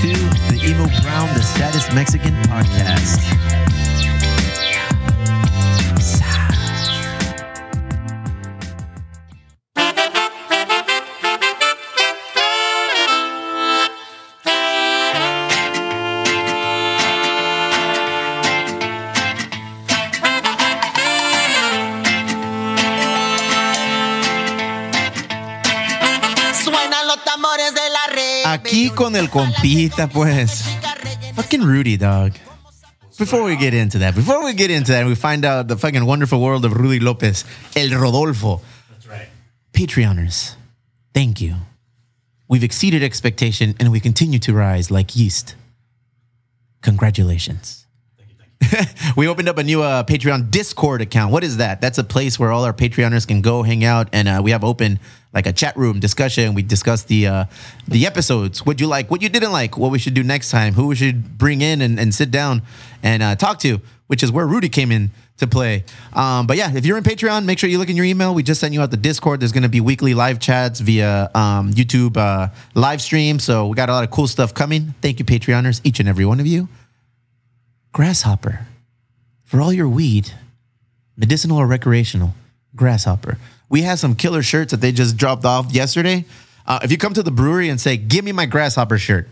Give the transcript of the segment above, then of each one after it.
to the Emo Brown, the saddest Mexican podcast. Con el compita, pues. Fucking Rudy, dog. Before we get into that, before we get into that, we find out the fucking wonderful world of Rudy Lopez, El Rodolfo. That's right. Patreoners, thank you. We've exceeded expectation and we continue to rise like yeast. Congratulations. we opened up a new uh, Patreon Discord account. What is that? That's a place where all our Patreoners can go hang out, and uh, we have open like a chat room discussion. We discuss the uh, the episodes, what you like, what you didn't like, what we should do next time, who we should bring in and, and sit down and uh, talk to, which is where Rudy came in to play. Um, but yeah, if you're in Patreon, make sure you look in your email. We just sent you out the Discord. There's going to be weekly live chats via um, YouTube uh, live stream. So we got a lot of cool stuff coming. Thank you, Patreoners, each and every one of you. Grasshopper. For all your weed, medicinal or recreational, Grasshopper. We have some killer shirts that they just dropped off yesterday. Uh, if you come to the brewery and say, "Give me my Grasshopper shirt,"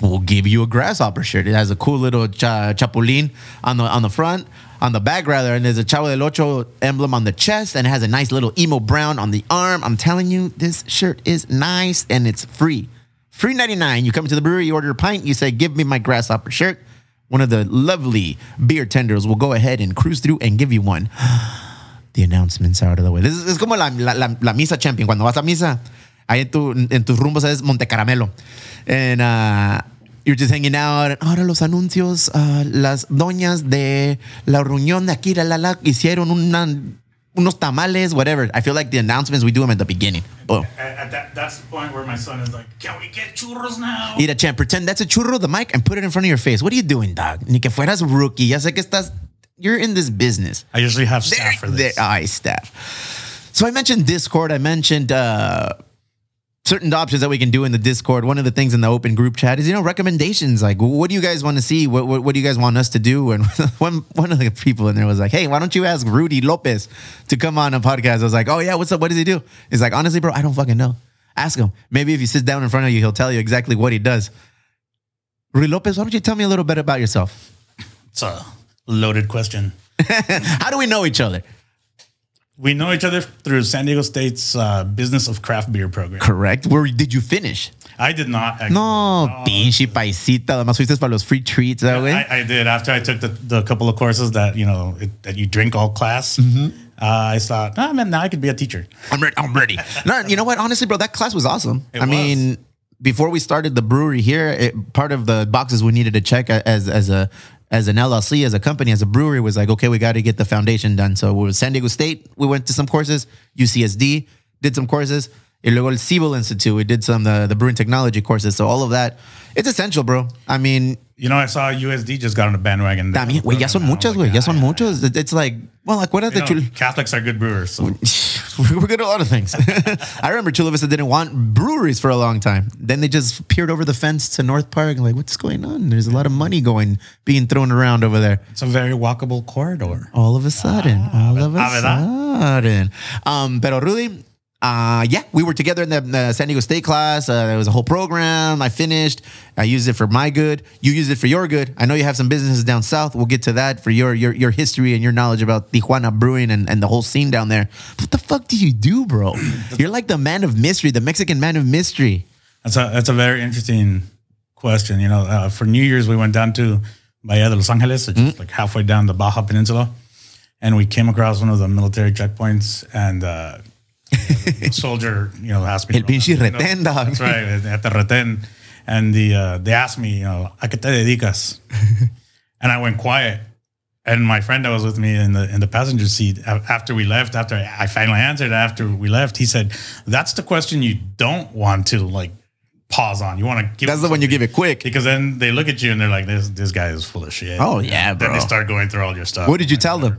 we'll give you a Grasshopper shirt. It has a cool little cha- chapulín on the on the front, on the back rather, and there's a Chavo del Ocho emblem on the chest, and it has a nice little emo brown on the arm. I'm telling you, this shirt is nice and it's free. Free 99. You come to the brewery, you order a pint, you say, Give me my Grasshopper shirt. One of the lovely beer tenders will go ahead and cruise through and give you one. The announcements are out of the way. This is, es como la, la, misa champion. Cuando vas a misa, ahí en, tu, en tus rumbos es Monte Caramelo. And uh, you're just hanging out. Ahora los anuncios, uh, las doñas de la reunión de aquí, la, la, hicieron una, unos tamales, whatever. I feel like the announcements, we do them at the beginning. Boom. At, at that, that's the point where my son is like, "Can we get churros now?" Eat a champ. Pretend that's a churro, the mic, and put it in front of your face. What are you doing, dog? Ni que fueras rookie. Ya sé que estás. You're in this business. I usually have staff for There, this. I staff. So I mentioned Discord. I mentioned uh, certain options that we can do in the Discord. One of the things in the open group chat is you know recommendations. Like, what do you guys want to see? What, what what do you guys want us to do? And one one of the people in there was like, hey, why don't you ask Rudy Lopez to come on a podcast? I was like, oh yeah, what's up? What does he do? He's like, honestly, bro, I don't fucking know. Ask him. Maybe if you sit down in front of you, he'll tell you exactly what he does. Rudy Lopez, why don't you tell me a little bit about yourself? It's a loaded question. How do we know each other? We know each other through San Diego State's uh, Business of Craft Beer program. Correct. Where did you finish? I did not. Actually. No, pinche paisita. Además fuiste para los free treats, that way. I, I did after I took the, the couple of courses that you know it, that you drink all class. Mm-hmm. Uh, I thought, ah, man, now I could be a teacher. I'm ready. I'm ready. no, you know what? Honestly, bro, that class was awesome. It I mean, before we started the brewery here, it, part of the boxes we needed to check as as a as an LLC, as a company, as a brewery was like, okay, we got to get the foundation done. So with San Diego State, we went to some courses. UCSD did some courses. Y luego el Siebel Institute, we did some the the brewing technology courses. So all of that, it's essential, bro. I mean, You know, I saw USD just got on the bandwagon. también, güey, ya son muchas, güey, ya son ah, muchos. It's like, well, acuérdate, You know, Catholics are good brewers. So. we're good at a lot of things. I remember Chula Vista didn't want breweries for a long time. Then they just peered over the fence to North Park. and Like, what's going on? There's a lot of money going being thrown around over there. It's a very walkable corridor. All of a sudden, all of a ah, sudden. Um, pero Rudy, uh, yeah, we were together in the, the San Diego State class. Uh, there was a whole program. I finished. I used it for my good. You used it for your good. I know you have some businesses down south. We'll get to that for your your, your history and your knowledge about Tijuana brewing and, and the whole scene down there. What the fuck do you do, bro? You're like the man of mystery, the Mexican man of mystery. That's a that's a very interesting question. You know, uh, for New Year's we went down to Bahia de Los Angeles, which is like halfway down the Baja Peninsula, and we came across one of the military checkpoints, and uh, soldier, you know, asked me. El pinche retén, dog. That's right, at the retén, and the uh, they asked me, you know, ¿a qué te dedicas? and I went quiet. And my friend that was with me in the in the passenger seat after we left, after I finally answered after we left, he said, "That's the question you don't want to like pause on. You want to give it- That's the one you give it quick. because then they look at you and they're like, "This this guy is full of shit." Oh, yeah, Then they start going through all your stuff. What did you tell them?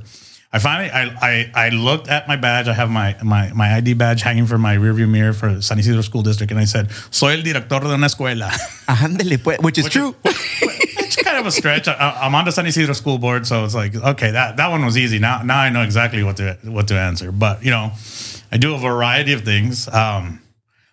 I finally, I, I, I looked at my badge. I have my, my, my ID badge hanging from my rearview mirror for San Ysidro School District, and I said, "Soy el director de una escuela." Ándale, pues, which is true. it's kind of a stretch. I, I'm on the San Ysidro School Board, so it's like, okay, that, that one was easy. Now, now I know exactly what to what to answer. But you know, I do a variety of things. Um,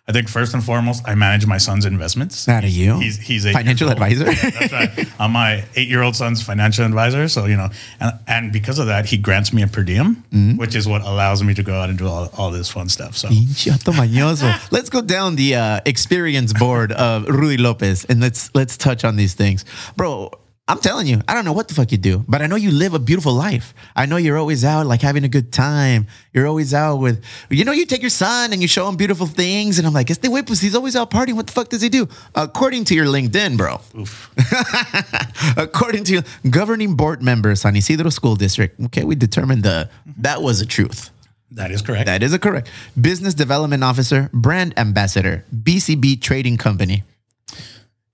I think first and foremost, I manage my son's investments. That are you? He's he's eight Financial advisor? That's right. I'm my eight year old son's financial advisor. So you know, and and because of that, he grants me a per diem, Mm-hmm. which is what allows me to go out and do all, all this fun stuff. So Pinche vato mañoso. Let's go down the uh, experience board of Rudy Lopez and let's let's touch on these things, bro. I'm telling you, I don't know what the fuck you do, but I know you live a beautiful life. I know you're always out like having a good time. You're always out with, you know, you take your son and you show him beautiful things, and I'm like, este güey, pues he's always out partying. What the fuck does he do? According to your LinkedIn, bro. oof. According to governing board member San Ysidro School District, okay, we determined the that was a truth. that is correct. That is a correct. Business Development Officer, Brand Ambassador, BCB Trading Company,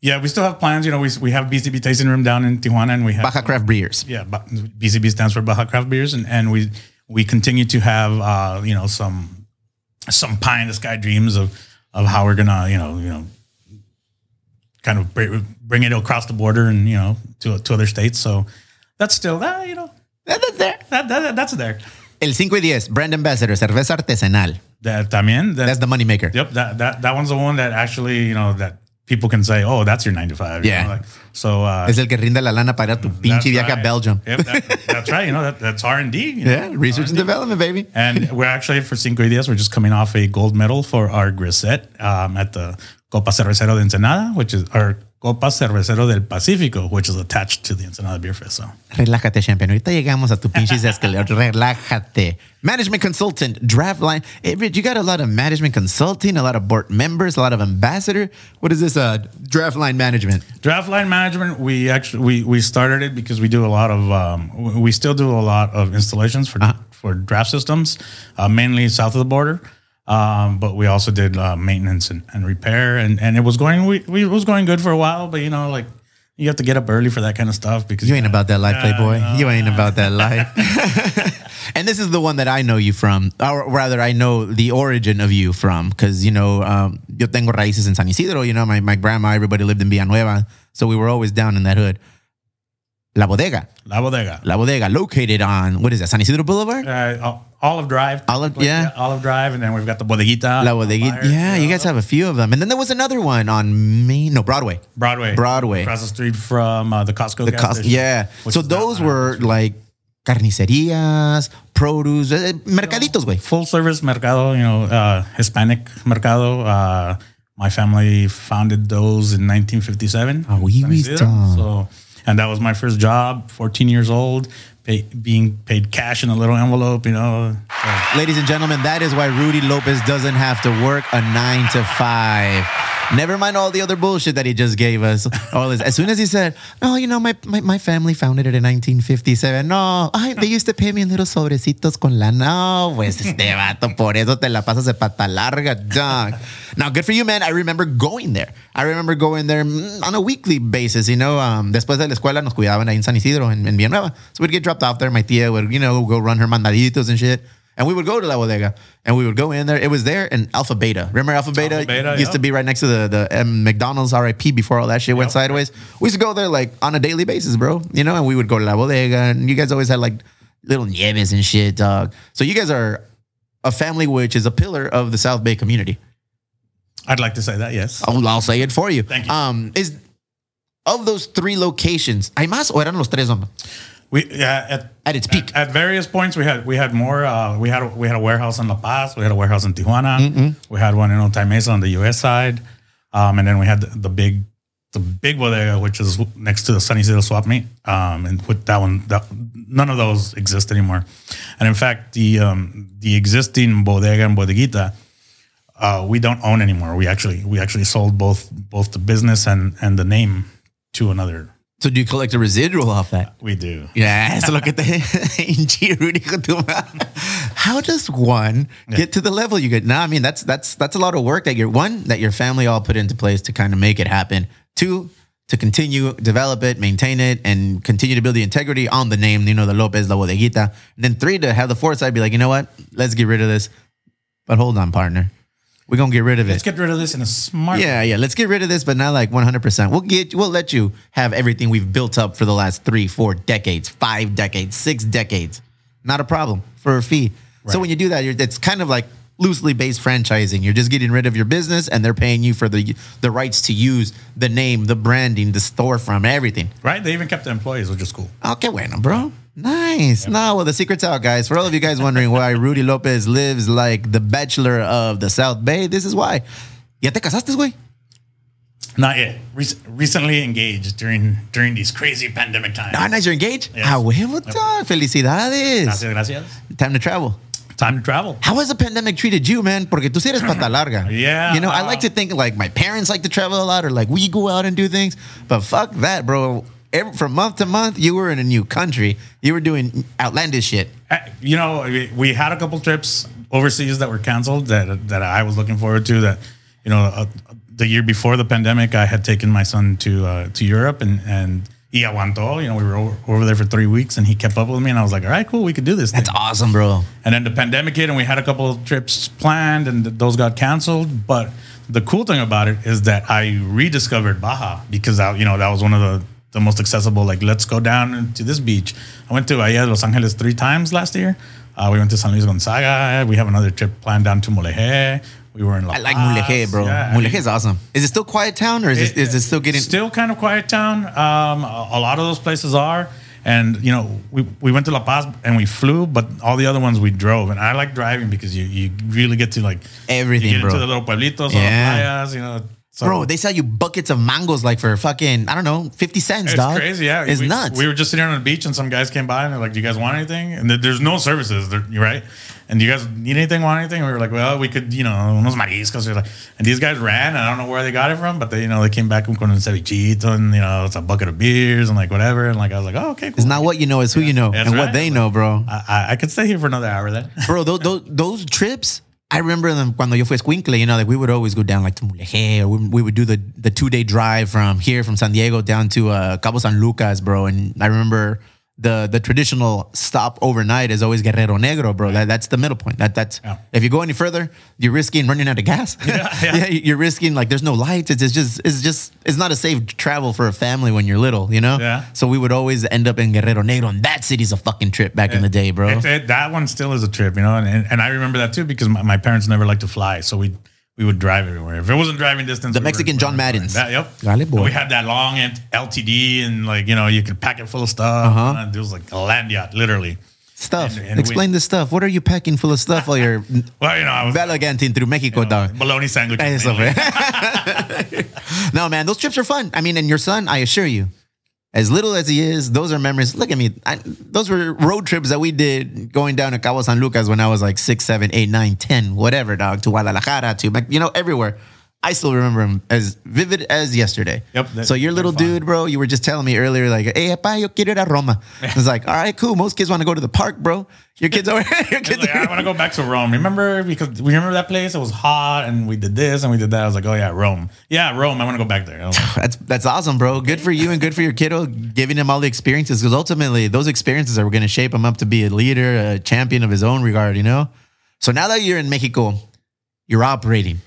yeah, we still have plans. You know, we we have BCB tasting room down in Tijuana, and we have Baja Craft Beers. yeah, BCB stands for Baja Craft Beers, and, and we we continue to have uh, you know some some pie in the sky dreams of of how we're gonna you know you know kind of bring, it across the border and you know to to other states. So that's still that you know That's there. that, that that's there. El 5 y 10, Brand Ambassador, cerveza artesanal. That también that, That's the moneymaker. Yep, that that that one's the one that actually you know that people can say, oh, that's your nine to five. you Yeah. know, like, so uh, Es el que rinde la lana para tu pinche viaje a. Belgium. Yep, that- that's right. You know that that's R and D. Yeah, research and development, baby. And we're actually for Cinco Días, we're just coming off a gold medal for our grisette um, at the Copa Cervecero de Ensenada, which is our Copa Cervecero del Pacífico, which is attached to the Ensenada Beer Fest. So Relájate, champion. Ahorita llegamos a tu pinches escalera. Relájate. Management consultant, draft line. Hey, Rich, you got a lot of management consulting, a lot of board members, a lot of ambassador. What is this? Uh, draft line management. draft line management, we actually we we started it because we do a lot of um, we still do a lot of installations for for draft systems, uh, mainly south of the border. Um, but we also did uh, maintenance and, and repair, and, and it was going we, we it was going good for a while. But you know, like you have to get up early for that kind of stuff because You ain't about that life, Playboy. no, you ain't about that life. and this is the one that I know you from, or rather, I know the origin of you from, because you know, um, yo tengo raíces in San Ysidro. You know, my my grandma, everybody lived in Villanueva, so we were always down in that hood. La Bodega, La Bodega. La Bodega, located on what is that? San Ysidro Boulevard. Uh, Olive Drive. Olive- yeah. Olive Drive, and then we've got the Bodeguita. La. Flyers, Yeah, you guys have a few of them, and then there was another one on Main, no Broadway. Broadway. Broadway. Across the street from uh, the Costco. The gas cost, station, yeah. So those were like carnicerias, produce, eh, mercaditos, güey. full service mercado, you know, uh, Hispanic mercado. Uh, my family founded those in 1957. Ah, oui, So, and that was my first job, 14 years old, pay, being paid cash in a little envelope, you know. So, Ladies and gentlemen, that is why Rudy Lopez doesn't have to work a nine to five. Never mind all the other bullshit that he just gave us. All this. As soon as he said, "No, you know, my, my, my family founded it in 1957." No, ay, they used to pay me in little sobrecitos con la. No, pues este vato, por eso te la pasas de pata larga, dog. Now, good for you, man. I remember going there. I remember going there mm, on a weekly basis. You know, um, después de la escuela nos cuidaban ahí en San Ysidro, en, en Villanueva. So we'd get dropped off there. My tia would, you know, go run her mandaditos and shit. And we would go to La Bodega and we would go in there. It was there in Alpha Beta. Remember Alpha Beta? Alpha Beta, used yeah. to be right next to the, the um, McDonald's RIP before all that shit went sideways. We used to go there like on a daily basis, bro. You know, and we would go to La Bodega and you guys always had like little nieves and shit, dog. So you guys are a family which is a pillar of the South Bay community. I'd like to say that, yes. I'll, I'll say it for you. Thank you. Um, is of those three locations, ¿hay más o eran los tres hombre? We yeah, at, At its peak. At, at various points, we had we had more. Uh, we had a, we had a warehouse in La Paz. We had a warehouse in Tijuana. We had one in Otay Mesa on the U.S. side, um, and then we had the, the big the big bodega, which is next to the San Ysidro swap meet. Um, and with that one, that, none of those exist anymore. And in fact, the um, the existing bodega and bodeguita, uh, we don't own anymore. We actually we actually sold both both the business and and the name to another. So do you collect a residual off that? Uh, we do. Yeah, eso es lo que te hinchi, Rudy, con. How does one get to the level you get? No, I mean that's that's that's a lot of work that your one that your family all put into place to kind of make it happen. Two, to continue develop it, maintain it, and continue to build the integrity on the name. You know, the Lopez La Bodeguita. And then three to have the foresight, be like, you know what? Let's get rid of this. But hold on, partner. We're gonna get rid of it. Let's get rid of this in a smart. Yeah, yeah. Let's get rid of this, but not like 100%. We'll get, we'll let you have everything we've built up for the last three, four decades, five decades, six decades. Not a problem for a fee. So when you do that, you're, it's kind of like loosely based franchising. You're just getting rid of your business, and they're paying you for the the rights to use the name, the branding, the storefront, everything. Right. They even kept the employees, which is cool. Okay, bueno, bro. Nice. Now, well, the secret's out, guys. For all of you guys wondering why Rudy Lopez lives like the bachelor of the South Bay, this is why. ¿Ya te casaste, güey? Not yet. Rec- recently engaged during during these crazy pandemic times. Ah, nice. You're engaged? Yes. Ah, huevo, dog. Felicidades. Gracias, gracias. Time to travel. Time to travel. How has the pandemic treated you, man? Porque tú sí eres pata larga. Yeah, You know, I uh, like to think like my parents like to travel a lot or like we go out and do things, but fuck that, bro. Every, from month to month, you were in a new country. You were doing outlandish shit. Uh, You know, we- had a couple trips overseas that were canceled that that I was looking forward to. That you know, uh, the year before the pandemic, I had taken my son to uh, to Europe and and y aguantó. You know, we were over, over there for three weeks, and he kept up with me, and I was like, all right, cool, we could do this. That's thing. awesome, bro. And then the pandemic hit, and we had a couple of trips planned, and th- those got canceled. But the cool thing about it is that I rediscovered Baja because I, you know that was one of the the most accessible. Like, let's go down to this beach. I went to Bahia de Los Angeles three times last year. Uh, we went to San Luis Gonzaga. We have another trip planned down to Mulegé. We were in La I like Paz. Mulegé, bro. Yeah, I Mulegé mean, is awesome. Is it still quiet town or is it, is it still getting? still kind of quiet town. Um, a, lot of those places are. And you know, we, we went to La Paz and we flew, but all the other ones we drove. And I like driving because you, you really get to like Everything, you get bro. into the little pueblitos, yeah. playas, you know. Bro, they sell you buckets of mangoes like for fucking, I don't know, 50 cents, it's dog. crazy, yeah. It's we, nuts. We were just sitting on the beach and some guys came by and they're like, "Do you guys want anything?" And there's no services, right. And do you guys need anything? Want anything? We were like, "Well, we could, you know, unos mariscos." Like, and these guys ran. And I don't know where they got it from, but they, you know, they came back with un cevichito and you know, it's a bucket of beers and like whatever. And like I was like, "Oh, okay, cool." it's not what you know, it's who you know That's and what they know, bro. I, I, I could stay here for another hour then. bro, those, those, those trips, I remember them cuando yo fui escuincle, you know, like we would always go down like to Mulegé or we, we would do the, the two day drive from here, from San Diego down to uh, Cabo San Lucas, bro. And I remember the the traditional stop overnight is always Guerrero Negro, bro. That, that's the middle point. That That's, Yeah. if you go any further, you're risking running out of gas. yeah. yeah. you're risking like there's no lights. It's, it's just, it's just, it's not a safe travel for a family when you're little, you know? Yeah. So we would always end up in Guerrero Negro and that city's a fucking trip back in the day, bro. It- it- that one still is a trip, you know, and, and, and I remember that too because my, my parents never liked to fly, so we we would drive everywhere. If it wasn't driving distance, The we Mexican we John were. Maddens. That, yep. Dale, boy. We had that long ent- LTD, and like you know, you could pack it full of stuff. Uh-huh. And it was like a land yacht, literally. Stuff. And- and Explain we- the stuff. What are you packing full of stuff while you're Well, you know, I was gallivanting through Mexico, dog? bologna sandwiches. Eso, mainly. man. no, man, those trips are fun. I mean, and your son, I assure you, as little as he is, those are memories. Look at me. I, those were road trips that we did going down to Cabo San Lucas when I was like six, seven, eight, nine, ten, whatever, dog, to Guadalajara, to, you know, everywhere. I still remember him as vivid as yesterday. Yep, that- so your little dude, bro, you were just telling me earlier, like, hey, pa, yo quiero ir a Roma. I was like, all right, cool. Most kids want to go to the park, bro. Your kids over your kids like, I want to go back to Rome. Remember because we remember that place. It was hot, and we did this and we did that. I was like, oh yeah, Rome. Yeah, Rome. I want to go back there. Like, oh. That's that's awesome, bro. Good for you and good for your kiddo, giving him all the experiences because ultimately those experiences are going to shape him up to be a leader, a champion of his own regard. You know. So now that you're in Mexico, you're operating,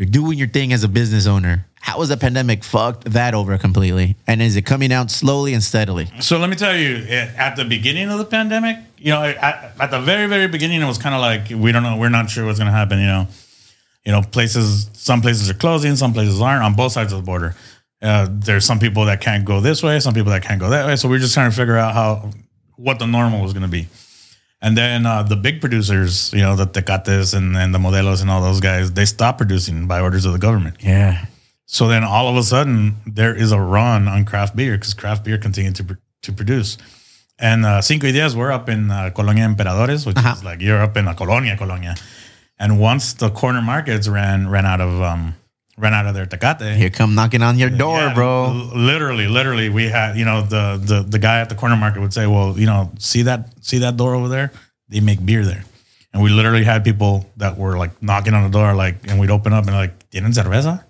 you're doing your thing as a business owner. How has the pandemic fucked that over completely? And is it coming out slowly and steadily? So let me tell you, eh, at the beginning of the pandemic, you know, at, at the very, very beginning, it was kind of like we don't know, we're not sure what's going to happen. You know, you know, places, some places are closing, some places aren't on both sides of the border. Uh, there's some people that can't go this way, some people that can't go that way. So we're just trying to figure out how what the normal was going to be. And then uh, the big producers, you know, the Tecates and, and the Modelos and all those guys, they stopped producing by orders of the government. Yeah. So then all of a sudden there is a run on craft beer because craft beer continued to, pr- to produce. And uh, Cinco Ideas, we're up in uh, Colonia Emperadores, which Uh-huh. is like you're up in a colonia, colonia. And once the corner markets ran ran out of um, ran out of their tecate, Here come knocking on your door, yeah, bro. Literally, literally, we had you know the the the guy at the corner market would say, "Well, you know, see that see that door over there? They make beer there." And we literally had people that were like knocking on the door, like, and we'd open up and like, "Tienen cerveza?"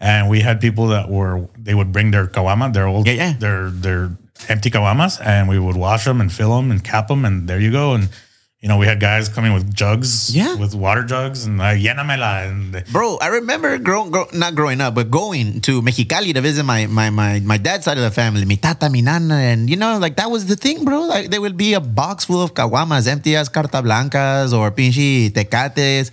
and we had people that were they would bring their caguama, their old, Yeah, yeah. their their empty caguamas, and we would wash them and fill them and cap them, and there you go. And you know, we had guys coming with jugs, Yeah. with water jugs, and uh, and Bro, I remember grow, grow, not growing up, but going to Mexicali to visit my, my my my dad's side of the family, mi tata, mi nana, and you know, like that was the thing, bro. Like there would be a box full of caguamas, empty as carta blancas or pinche tecates.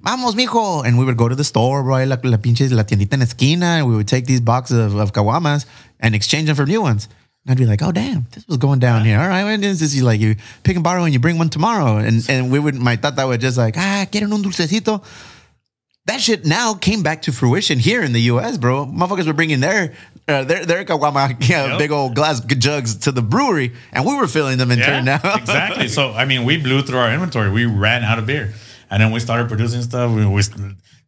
Vamos, mijo. And we would go to the store, bro, la, la pinche la tiendita en esquina, and we would take these boxes of, of caguamas and exchange them for new ones. And I'd be like, oh damn, this was going down here. All right, is this? You like you pick and borrow and you bring one tomorrow. And and we would my tata would just like, ah, quieren un dulcecito that shit now came back to fruition here in the U.S., bro. Motherfuckers were bringing their uh, their their caguama yeah, Yep. big old glass jugs to the brewery, and we were filling them in turn now. exactly. So I mean, we blew through our inventory. We ran out of beer, and then we started producing stuff. We, we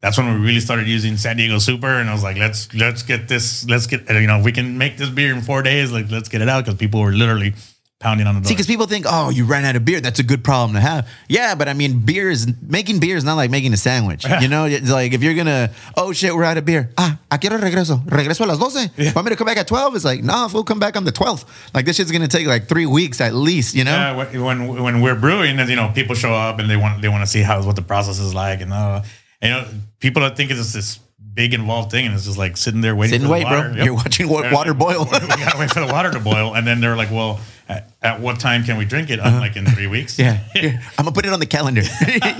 that's when we really started using San Diego Super, and I was like, let's let's get this, let's get you know, if we can make this beer in four days. Like, let's get it out because people were literally pounding on the door. See, because people think, oh, you ran out of beer. That's a good problem to have. Yeah, but I mean, beer is making beer is not like making a sandwich. You know, it's like if you're gonna, oh shit, we're out of beer. Ah, ¿a qué hora regreso? Regreso a las 12. Want me to come back at 12? It's like, no, we'll come back on the 12th. Like this shit's gonna take like three weeks at least. You know? Yeah, when when- we're brewing, you know, people show up and they want they want to see how what the process is like, and uh, you know, people that think it's this big involved thing, and it's just like sitting there waiting. Sit and for wait, the bro. Yep. You're watching wa- water like, boil. we gotta wait for the water to boil, and then they're like, "Well, at, at what time can we drink it? I'm like in three weeks." Uh-huh. Yeah, I'm gonna put it on the calendar.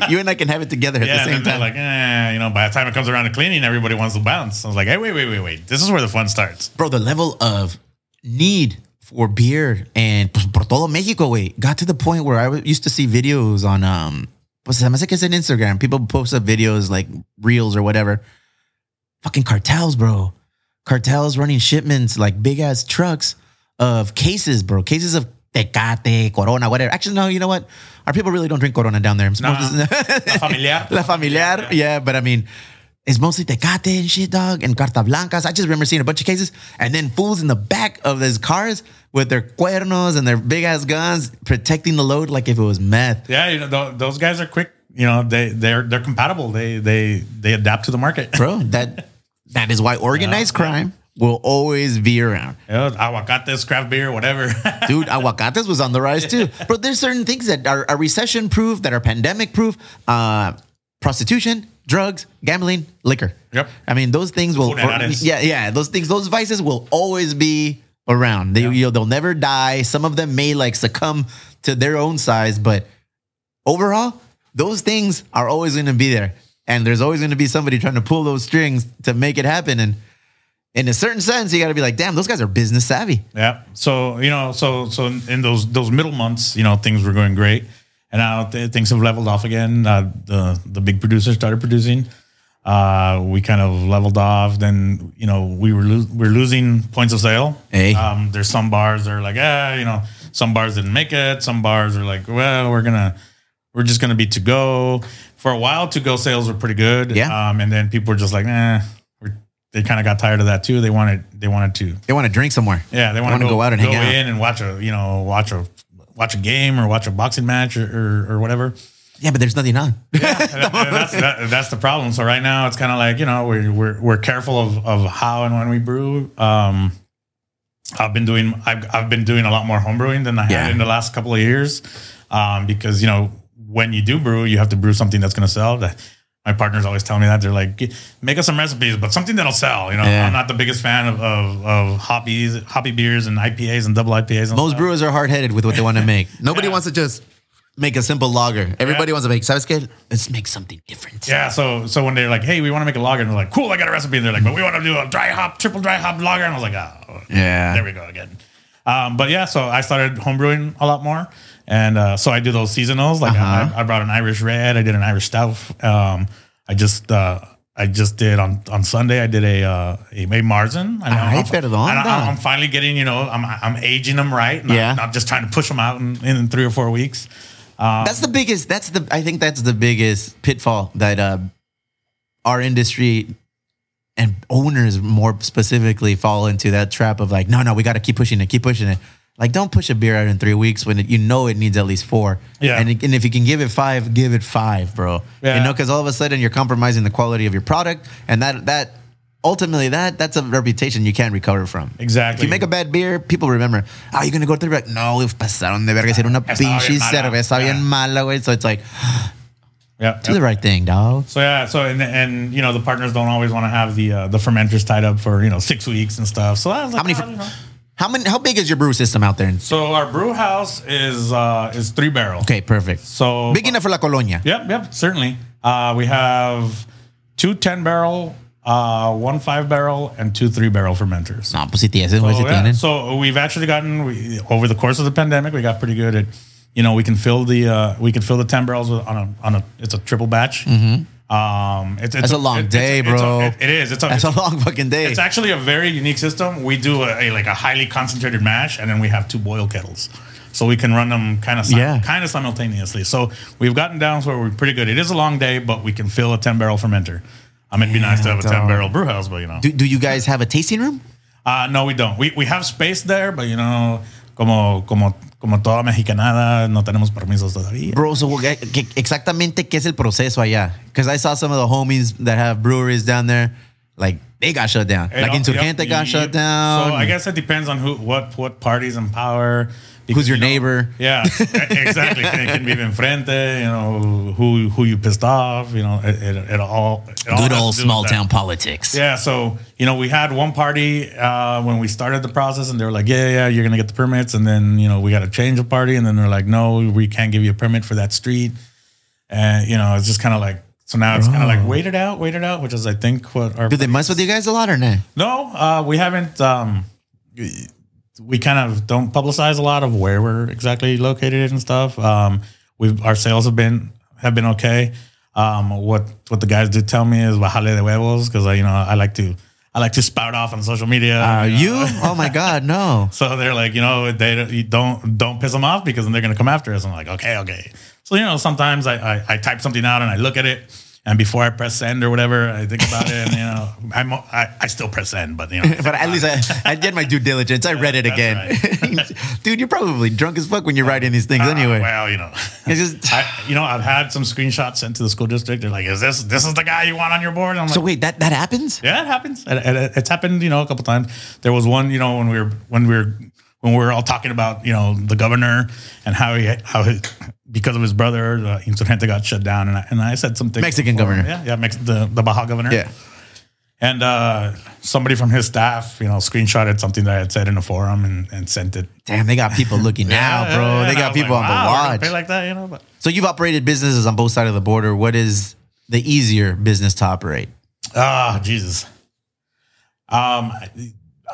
you and I can have it together at Yeah, the same time. like, eh, you know, by the time it comes around to cleaning, everybody wants to bounce. I was like, hey, wait, wait, wait, wait. This is where the fun starts. bro, the level of need for beer and por todo Mexico, wait, got to the point where I w- used to see videos on um, pues se me hace que es en Instagram. People post up videos like reels or whatever. Fucking cartels, bro. Cartels running shipments like big ass trucks of cases, bro. Cases of Tecate, Corona, whatever. Actually, no, you know what? Our people really don't drink Corona down there. Nah. La familiar. La familiar, yeah, but I mean, it's mostly Tecate and shit, dog, and Carta Blancas. I just remember seeing a bunch of cases, and then fools in the back of these cars with their cuernos and their big ass guns protecting the load like if it was meth. Yeah, you know, th- those guys are quick. You know, they they're they're compatible. They they they adapt to the market. Bro, that that is why organized Yeah. crime will always be around. Know, aguacates, craft beer, whatever. Dude, aguacates was on the rise too. Bro, there's certain things that are, are recession proof, that are pandemic proof. Uh, prostitution, drugs, gambling, liquor. Yep. I mean, those things will. Funerales. yeah, yeah. Those things, those vices will always be around. They, you know, they'll never die. Some of them may like succumb to their own size, but overall, those things are always going to be there. And there's always going to be somebody trying to pull those strings to make it happen. And in a certain sense, you got to be like, damn, those guys are business savvy. Yeah. So you know, so so in those those middle months, you know, things were going great, and now th- things have leveled off again. Uh, the the big producers started producing. Uh, we kind of leveled off. Then you know we were lo- we're losing points of sale. Hey. Um, there's some bars that are like, ah, you know, some bars didn't make it. Some bars are like, well, we're gonna we're just gonna be to go. For a while, to go sales were pretty good. Yeah. Um, and then people were just like, nah. They kind of got tired of that too. They wanted they wanted to They want to drink somewhere. yeah, they want to go out and go hang out. in and watch a you know watch a watch a game or watch a boxing match or or, or whatever. Yeah, but there's nothing on. That- that's that, that's the problem. So right now it's kind of like you know we're we're we're careful of of how and when we brew. Um, I've been doing I've I've been doing a lot more home brewing than I Yeah. had in the last couple of years, um, because you know when you do brew, you have to brew something that's going to sell. That my partners always tell me that they're like, make us some recipes, but something that'll sell. You know, Yeah. I'm not the biggest fan of of, of hoppies, hoppy beers and IPAs and double IPAs. And Most stuff. brewers are hard headed with what they want to make. Nobody Yeah. wants to just make a simple lager. Everybody wants to make, ¿sabes qué? Let's make something different. Yeah, so so when they're like, "Hey, we want to make a lager," and they're like, "Cool, I got a recipe," and they're like, "But we want to do a dry hop, triple dry hop lager," and I was like, "Oh, Yeah. there we go again." Um, but yeah, so I started homebrewing a lot more, and uh, so I do those seasonals. Like Uh-huh. I, I brought an Irish red, I did an Irish stout. Um, I just uh, I just did on on Sunday. I did a uh, a, Marzen. I Ay, I'm, perdón, and I, I'm finally getting you know I'm I'm aging them right. Not, Yeah. not just trying to push them out in, in three or four weeks. That's the biggest, that's the, I think that's the biggest pitfall that uh, our industry and owners more specifically fall into that trap of like, no, no, we got to keep pushing it, keep pushing it. Like, don't push a beer out in three weeks when it, you know it needs at least four. Yeah. And, and if you can give it five, give it five, bro. Yeah. You know, because all of a sudden you're compromising the quality of your product, and that that ultimately that that's a reputation you can't recover from. Exactly. If you make a bad beer, people remember. Oh, you're gonna go through like no, pasaron de verga, hicieron una pinche cerveza bien mala, güey. So it's like Yeah. do the right thing, dog. So yeah, so and and you know the partners don't always want to have the uh, the fermenters tied up for you know six weeks and stuff. So I was like, How many? "Ah, you know." How many? How big is your brew system out there? So our brew house is uh, is three barrel. Okay, perfect. So Big enough for La Colonia. Yep, yep, certainly. Uh, we have two 10 barrel, uh, one five barrel, and two three barrel fermenters. No, pues si tienes, So, si yeah, so we've actually gotten we, over the course of the pandemic, we got pretty good at, you know, we can fill the uh, we can fill the 10 barrels on a on a it's a triple batch. Um, it's, it's. That's a long it's- day, it's a- bro. it- it is. It's a, That's a long fucking day. it's actually a very unique system. We do a, a- like a highly concentrated mash, and then we have two boil kettles, so we can run them kind of Yeah. kind of simultaneously. So we've gotten down to where we're pretty good. It is a long day, but we can fill a ten barrel fermenter. I mean, it'd be nice to have a ten barrel brew house, but you know, do, do you guys have a tasting room? uh, no, we don't. We we have space there, but you know, como como como toda mexicanada, no tenemos permisos todavía. Bro, so ¿qué- exactamente qué es el proceso allá? Because I saw some of the homies that have breweries down there, like they got shut down. It like all- Insurgente yep, got shut down. So I guess it depends on who, what, what parties in power. Who's your you know, neighbor? Yeah, exactly. it can be enfrente. You know who who you pissed off. You know it, it, it all. It Good has old to small town politics. Yeah, so you know, we had one party uh, when we started the process, and they were like, "Yeah, yeah, you're gonna get the permits," and then you know, we got to change the party, and then they're like, "No, we can't give you a permit for that street," and you know, it's just kind of like. So now it's kind of like wait it out, wait it out, which is I think what our Do they mess with you guys a lot or no? no, uh, we haven't. Um, we- we kind of don't publicize a lot of where we're exactly located and stuff. Um, we've our sales have been have been okay. Um, what what the guys did tell me is bajale de huevos because you know I like to I like to spout off on social media. Uh, you you? Oh my God, no. So they're like, you know, they don't- don't don't piss them off because then they're gonna come after us. I'm like, okay, okay. So you know, sometimes I, I I type something out and I look at it, and before I press send or whatever, I think about it, and you know, I'm I, I still press send, but you know, But at least I, I did my due diligence. I read it again. Dude, you're probably drunk as fuck when you're writing these things Uh, anyway. well, you know, just, I you know I've had some screenshots sent to the school district. They're like, is this this is the guy you want on your board? Like, so wait, that, that happens? Yeah, it happens. And it- it's happened, you know, a couple times. There was one, you know, when we were when we were when we were all talking about, you know, the governor and how he how he, because of his brother, uh, Insurgente got shut down, and I, and I said something. Mexican before. governor. Yeah, yeah, Mex- the the Baja governor. Yeah. And uh, somebody from his staff, you know, screenshotted something that I had said in a forum and, and sent it. Damn, they got people looking now, Yeah, bro. yeah, they got people like, on wow, the watch. Like that, you know. But so you've operated businesses on both sides of the border. What is the easier business to operate? Ah, Jesus. Um, I-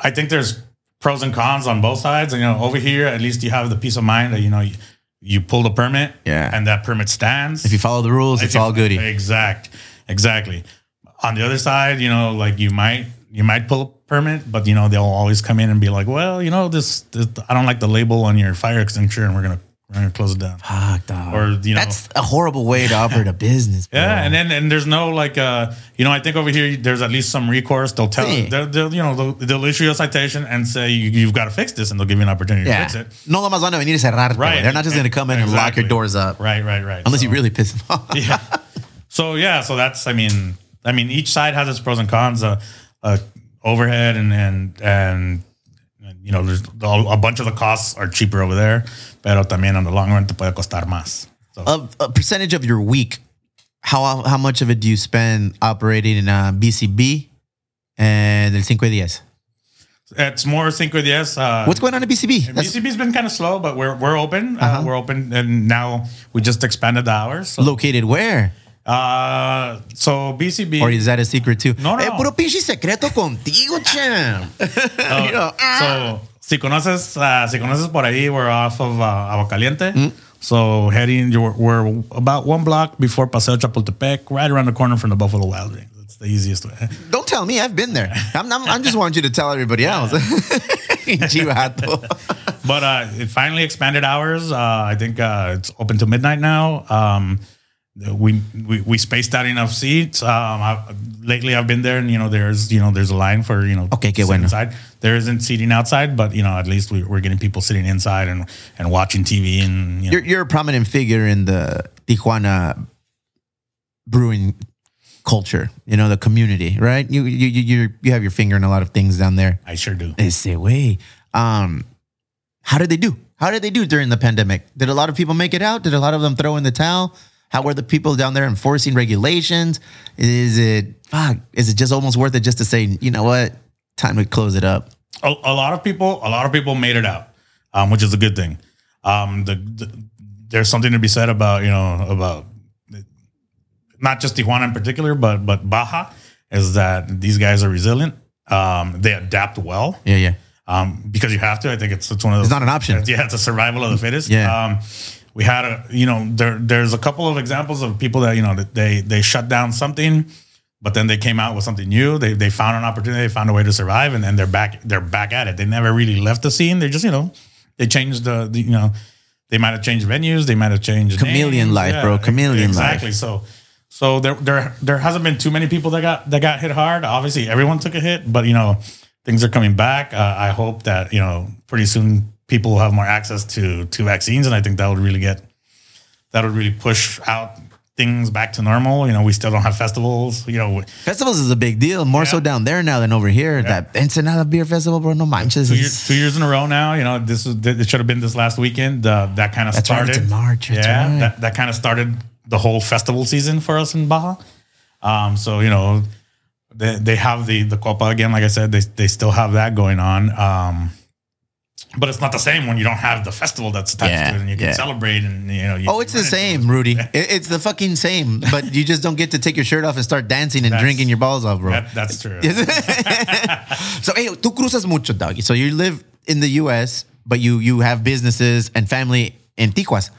I think there's pros and cons on both sides. And, you know, over here, at least you have the peace of mind that, you know, you, you pull the permit Yeah. and that permit stands. If you follow the rules, If it's you- all goody. Exact. Exactly. On the other side, you know, like you might, you might pull a permit, but you know, they'll always come in and be like, well, you know, this, this I don't like the label on your fire extinguisher and we're going to, we're to close it down. Fuck, dog. Or, you know- That's a horrible way to operate a business, bro. Yeah, and then and there's no like uh you know I think over here there's at least some recourse. They'll tell Sí. they'll, they'll you know they'll, they'll issue a citation and say you, you've got to fix this and they'll give you an opportunity yeah. to fix it. No lo más van a venir y cerrar. Right. They're not just going to come in and lock your doors up. Right, right, right. Unless So- you really piss them off. yeah. So yeah, so that's I mean I mean each side has its pros and cons. Uh, uh overhead and and and. You know, there's a bunch of the costs are cheaper over there, pero también on the long run te puede costar más. So, Of a percentage of your week, how how much of it do you spend operating in uh, BCB and el Cinco Diez? it's more Cinco Diez. Uh, What's going on at BCB? That's BCB's been kind of slow, but we're we're open. Uh, Uh-huh. We're open, and now we just expanded the hours. So, located where? Uh, so BCB. Or is that a secret too? No, no. Eh, puro pinche secreto contigo, champ. uh, You know, ah. so si conoces, uh, si conoces por ahí, we're off of uh, Agua Caliente. Mm. So heading, you're, we're about one block before Paseo Chapultepec, right around the corner from the Buffalo Wild Wings. It's the easiest way. Don't tell me. I've been there. I'm, I'm, I'm just wanting you to tell everybody else. Chivato. But uh, it finally expanded hours. Uh, I think uh, it's open to midnight now. Um, we, we we spaced out enough seats. Um, I, lately, I've been there, and you know, there's you know, there's a line for you know, Okay, qué sitting bueno. inside. There isn't seating outside, but you know, at least we, we're getting people sitting inside and and watching TV and you know, You're, you're a prominent figure in the Tijuana brewing culture, you know, the community, right? You you you you you have your finger in a lot of things down there. I sure do. Ese way. Um, how did they do? How did they do during the pandemic? Did a lot of people make it out? Did a lot of them throw in the towel? How are the people down there enforcing regulations? Is it fuck? Is it just almost worth it just to say, you know what, time to close it up? a, a lot of people a lot of people made it out um, which is a good thing um, the, the there's something to be said about you know about not just Tijuana in particular but but Baja is that these guys are resilient um, they adapt well Yeah, yeah. um, because you have to I think it's, it's one of those It's not an option. yeah it's a survival of the fittest Yeah. um, we had a you know there there's a couple of examples of people that you know that they they shut down something but then they came out with something new. They, they found an opportunity. They found a way to survive, and then they're back. They're back at it. They never really left the scene. They just you know they changed the, the you know they might have changed venues. They might have changed Chameleon names. life, bro. Chameleon life. exactly. So so there there there hasn't been too many people that got that got hit hard. Obviously, everyone took a hit, but you know things are coming back. Uh, I hope that you know pretty soon people will have more access to to vaccines, and I think that would really get that would really push out things back to normal. You know, we still don't have festivals. You know, Festivals is a big deal, more so down there now than over here. That Ensenada Beer Festival, bro, no manches. two years, two years in a row now. You know, this is it should have been this last weekend. Uh, that kind of That's right, started it's in March, that's yeah, right. that that kind of started the whole festival season for us in Baja. Um, so you know, they they have the the Copa again. Like I said, they they still have that going on. Um, but it's not the same when you don't have the festival that's attached Yeah, to it, and you can yeah. celebrate and you know. You Oh, it's the same, Rudy. It's the fucking same, but you just don't get to take your shirt off and start dancing and That's- drinking your balls off, bro. That, that's true. so, hey, tú cruzas mucho, doggy. So you live in the U.S., but you you have businesses and family in Tijuas.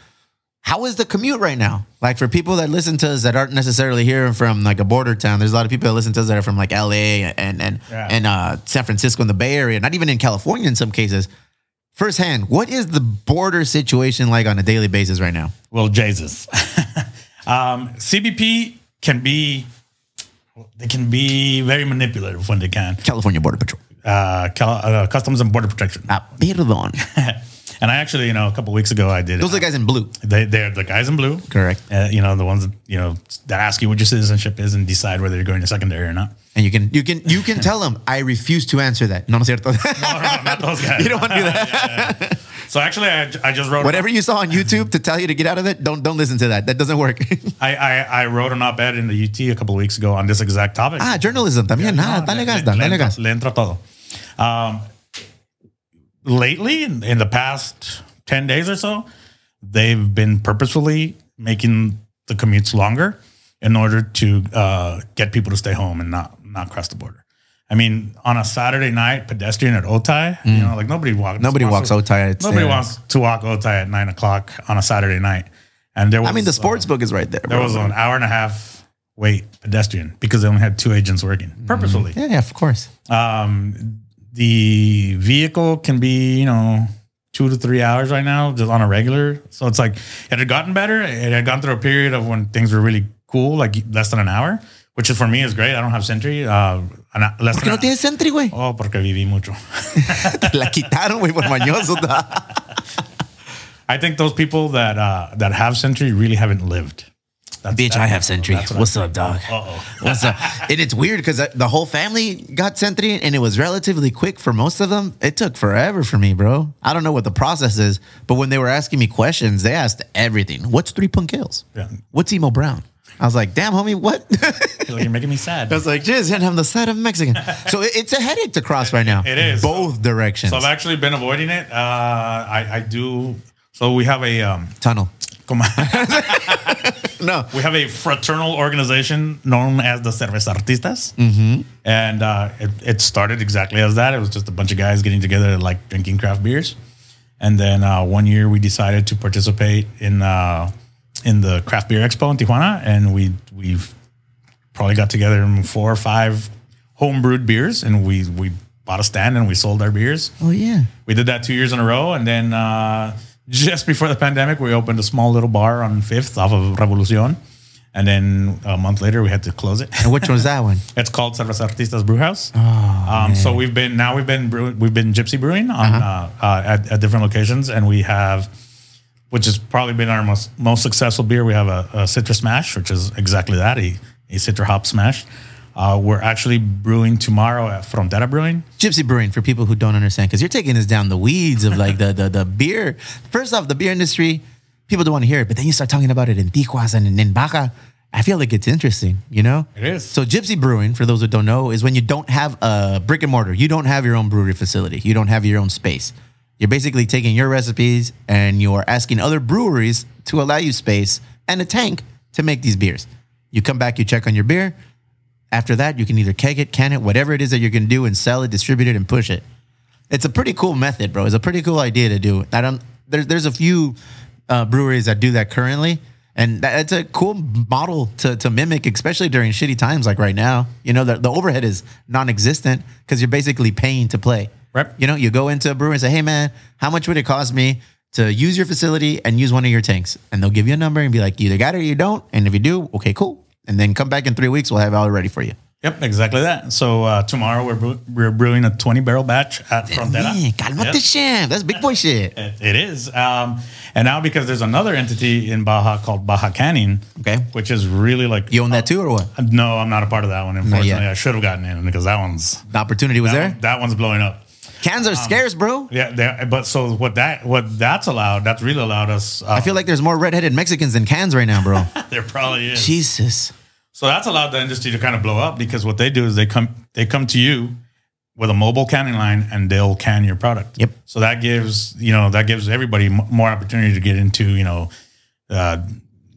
How is the commute right now? Like for people that listen to us that aren't necessarily here from like a border town, there's a lot of people that listen to us that are from like L.A. and and Yeah. and uh, San Francisco in the Bay Area, not even in California in some cases. Firsthand, what is the border situation like on a daily basis right now? Well, Jesus. um, CBP can be they can be very manipulative when they can. California Border Patrol. Uh, Cal- uh, Customs and Border Protection. Ah, perdón. and I actually, you know, a couple weeks ago, I did. Those are the guys in blue. They they're the guys in blue. Correct. Uh, you know, the ones that you know that ask you what your citizenship is and decide whether you're going to secondary or not. And you can you can you can tell them I refuse to answer that. No, no cierto. No, no, not those guys. You don't want to do that. So actually, I, I just wrote Whatever you saw on YouTube to tell you to get out of it, don't don't listen to that. That doesn't work. I, I I wrote an op-ed in the UT a couple of weeks ago on this exact topic. ah, journalism también. No, Nada, dale le- gas, le- dale gas. le entra todo. Um, lately, in, in the past 10 days or so, they've been purposefully making the commutes longer in order to uh, get people to stay home and not, not cross the border. I mean, on a Saturday night, pedestrian at Otay, you know, like nobody walks. Mm. Nobody walks Otay at Nobody wants to walk Otay at nine o'clock on a Saturday night. And there was, I mean, the uh, sports book is right there. there bro. was an hour and a half wait pedestrian because they only had two agents working purposefully. yeah, yeah, of course. Um, the vehicle can be, you know, two to three hours right now, just on a regular. So it's like it had gotten better. It had gone through a period of when things were really cool, like less than an hour, which is for me is great. I don't have SENTRI. Uh, an- less ¿Por qué no tienes SENTRI, güey? Oh, porque viví mucho. Te la quitaron, güey, por mañoso. I think those people that uh, that have SENTRI really haven't lived. That's, Bitch, I have SENTRI. What's up, dog? Uh-oh. What's up? and it's weird because the whole family got SENTRI and it was relatively quick for most of them. It took forever for me, bro. I don't know what the process is, but when they were asking me questions, they asked everything. What's three punkales? Yeah. What's emo brown? I was like, damn, homie, what? You're, making me sad. I was like, jizz, and I'm the side of Mexican. so it- it's a headache to cross right now. It is. Both directions. So I've actually been avoiding it. Uh, I, I do. So we have a um, Tunnel. come on. No. we have a fraternal organization known as the Cerveza Artistas, mm-hmm. and uh, it, it started exactly as that. It was just a bunch of guys getting together, like drinking craft beers. And then uh, one year we decided to participate in uh, in the craft beer expo in Tijuana, and we we've probably got together in four or five home brewed beers, and we we bought a stand and we sold our beers. Oh, yeah. We did that two years in a row, and then uh, just before the pandemic, we opened a small little bar on Fifth off of Revolucion, and then a month later we had to close it. And which was that one? It's called Cerveza Artistas Brew House. um, so we've been now we've been brew, we've been gypsy brewing on uh uh, at, at different locations, and we have, which has probably been our most most successful beer. We have a, a Citra Smash, which is exactly that. A, a Citra Hop Smash. Uh, we're actually brewing tomorrow at Frontera Brewing. Gypsy Brewing for people who don't understand, because you're taking us down the weeds of like the, the the beer. First off, the beer industry, people don't want to hear it, but then you start talking about it in Tijuas and in Baja. I feel like it's interesting, you know? It is. So Gypsy Brewing, for those who don't know, is when you don't have a brick and mortar. You don't have your own brewery facility. You don't have your own space. You're basically taking your recipes and you're asking other breweries to allow you space and a tank to make these beers. You come back, you check on your beer. After that, you can either keg it, can it, whatever it is that you're going to do and sell it, distribute it, and push it. It's a pretty cool method, bro. It's a pretty cool idea to do. I don't. There's there's a few uh, breweries that do that currently, and that, it's a cool model to to mimic, especially during shitty times like right now. You know, the, the overhead is non-existent because you're basically paying to play. Right. You know, you go into a brewery and say, "Hey, man, how much would it cost me to use your facility and use one of your tanks?" And they'll give you a number and be like, "You either got it or you don't." And if you do, okay, cool. And then come back in three weeks. We'll have it all ready for you. Yep, exactly that. So uh, tomorrow we're brew- we're brewing a 20 barrel batch at Frontera. Man, calmate, Yep. champ. That's big boy shit. It, it is. Um, and now because there's another entity in Baja called Baja Canning, Okay. which is really like You own that too, or what? No, I'm not a part of that one. Unfortunately. I should have gotten in because that one's The opportunity was that, there. one- that one's blowing up. Cans are scarce, bro. Yeah, they- but so what that what that's allowed that's really allowed us. Uh, I feel like there's more redheaded Mexicans than cans right now, bro. there probably is. Jesus. So that's allowed the industry to kind of blow up because what they do is they come they come to you with a mobile canning line and they'll can your product. Yep. So that gives you know that gives everybody more opportunity to get into you know uh,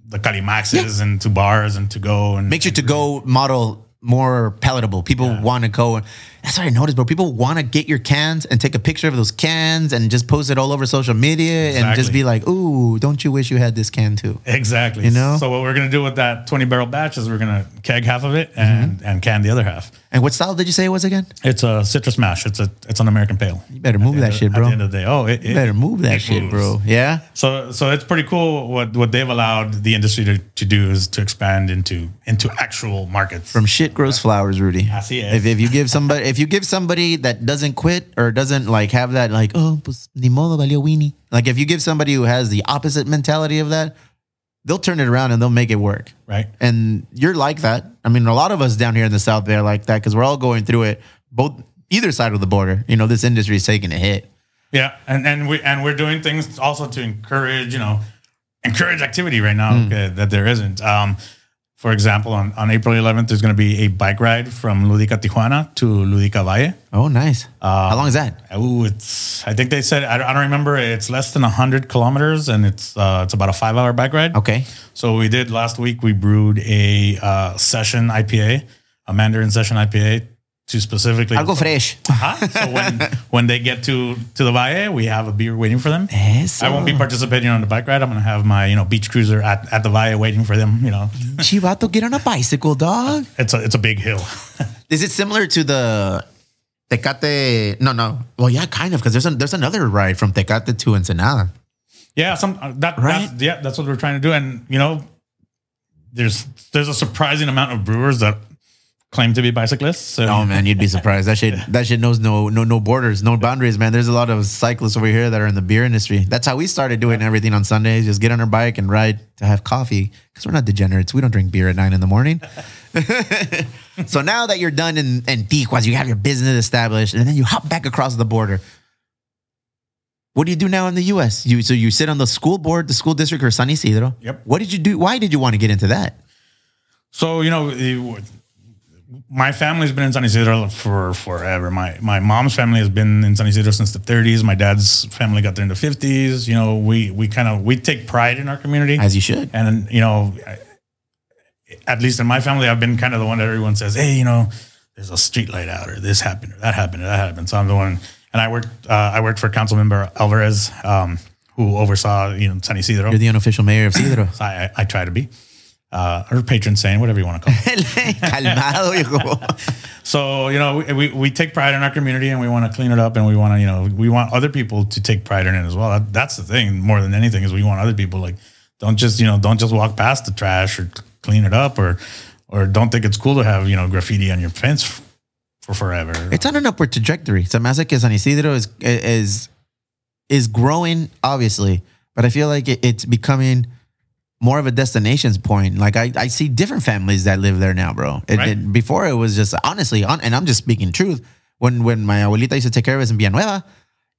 the Calimaxes and to bars and to go and Makes your to go model more palatable. People want to go. That's what I noticed, bro. People want to get your cans and take a picture of those cans and just post it all over social media and just be like, "Ooh, don't you wish you had this can too?" Exactly. You know? So what we're gonna do with that 20 barrel batch is we're gonna keg half of it and mm-hmm. and can the other half. And what style did you say it was again? It's a Citra Smash. It's a it's an American pale. You better move that shit, bro. At the end of the day, oh, it, You it- better move that shit, moves. bro. Yeah. So so it's pretty cool what what they've allowed the industry to, to do is to expand into into actual markets. From shit grows flowers, Rudy. Así es. If, if you give somebody if you give somebody that doesn't quit or doesn't like have that like oh pues ni modo valió weenie like if you give somebody who has the opposite mentality of that they'll turn it around and they'll make it work. Right. and you're like that. I mean a lot of us down here in the south they're like that because we're all going through it both either side of the border. You know this industry is taking a hit. Yeah, and and we and we're doing things also to encourage you know encourage activity right now uh, that there isn't. Um, for example, on, on April 11th, there's going to be a bike ride from Ludica Tijuana to Ludica Valle. oh nice how long is that Oh, it's I think they said I don't, I don't remember. It's less than 100 kilometers, and it's uh, it's about a five hour bike ride. okay So we did last week. We brewed a uh, session IPA, a Mandarin session IPA, to specifically. algo fresh Huh? So when when they get to to the Valle, we have a beer waiting for them. Eso. I won't be participating on the bike ride. I'm going to have my you know beach cruiser at, at the Valle waiting for them. You know, Chivato get on a bicycle dog it's a it's a big hill. Is it similar to the Tecate? No, no. Well, yeah, kind of, because there's a, there's another ride from Tecate to Ensenada. Yeah, some uh, that Right? that's, yeah, that's what we're trying to do. And you know, there's there's a surprising amount of brewers that claim to be bicyclists. So Oh man, you'd be surprised. That shit that shit knows no no no borders, no boundaries, man. There's a lot of cyclists over here that are in the beer industry. That's how we started doing everything on Sundays. Just get on our bike and ride to have coffee because we're not degenerates. We don't drink beer at nine in the morning. so now that you're done in in Tijuas, you have your business established, and then you hop back across the border. What do you do now in the U.S.? You so you sit on the school board, the school district, or San Ysidro. Yep. What did you do? Why did you want to get into that? So you know, my family's been in San Ysidro for forever. My my mom's family has been in San Ysidro since the 30s. My dad's family got there in the 50s. You know, we we kind of we take pride in our community, As you should. and you know, I- at least in my family, I've been kind of the one that everyone says, "Hey, you know, there's a street light out, or this happened, or that happened, or that happened." So I'm the one, and I worked uh, I worked for Councilmember Alvarez, um, who oversaw you know San Ysidro. You're the unofficial mayor of Ysidro. So I, I try to be. Uh, or patron saint, whatever you want to call it. Calmado, hijo. So you know, we, we, we take pride in our community, and we want to clean it up, and we want to you know we want other people to take pride in it as well. That, that's the thing more than anything is we want other people like don't just you know don't just walk past the trash or clean it up or or don't think it's cool to have you know graffiti on your fence f- for forever. It's on an upward trajectory. Que San Ysidro is is is growing, obviously, but I feel like it, it's becoming more of a destinations point. Like I, I see different families that live there now, bro. It, Right. it- before it was just honestly, on, and I'm just speaking truth. When when my abuelita used to take care of us in Villanueva,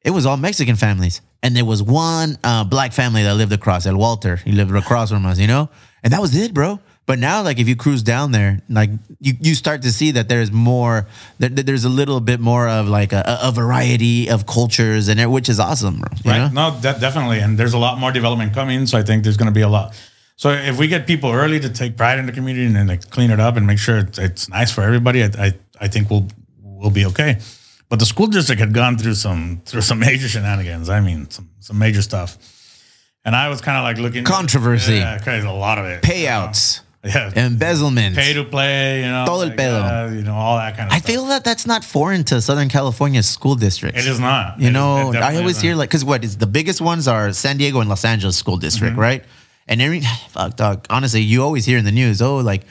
it was all Mexican families, and there was one uh, black family that lived across. El Walter, he lived across from us, you know, and that was it, bro. But now, like if you cruise down there, like you, you start to see that there's more, that that there's a little bit more of like a, a variety of cultures, and it, which is awesome, bro. right? know? No, de- definitely. And there's a lot more development coming. So I think there's going to be a lot. So if we get people early to take pride in the community and then like clean it up and make sure it's, it's nice for everybody, I, I I think we'll we'll be okay. But the school district had gone through some through some major shenanigans. I mean, some some major stuff. And I was kind of like looking Controversy. Yeah, okay, a lot of it. Payouts, Yeah. embezzlement. Pay to play, you know, Todo el like, pedo. uh, you know, all that kind of I stuff. feel that that's not foreign to Southern California school districts. it is not. You It is- know, it I always hear like because what is the biggest ones are San Diego and Los Angeles school district, Mm-hmm. right? And every fuck dog, honestly, you always hear in the news, oh, like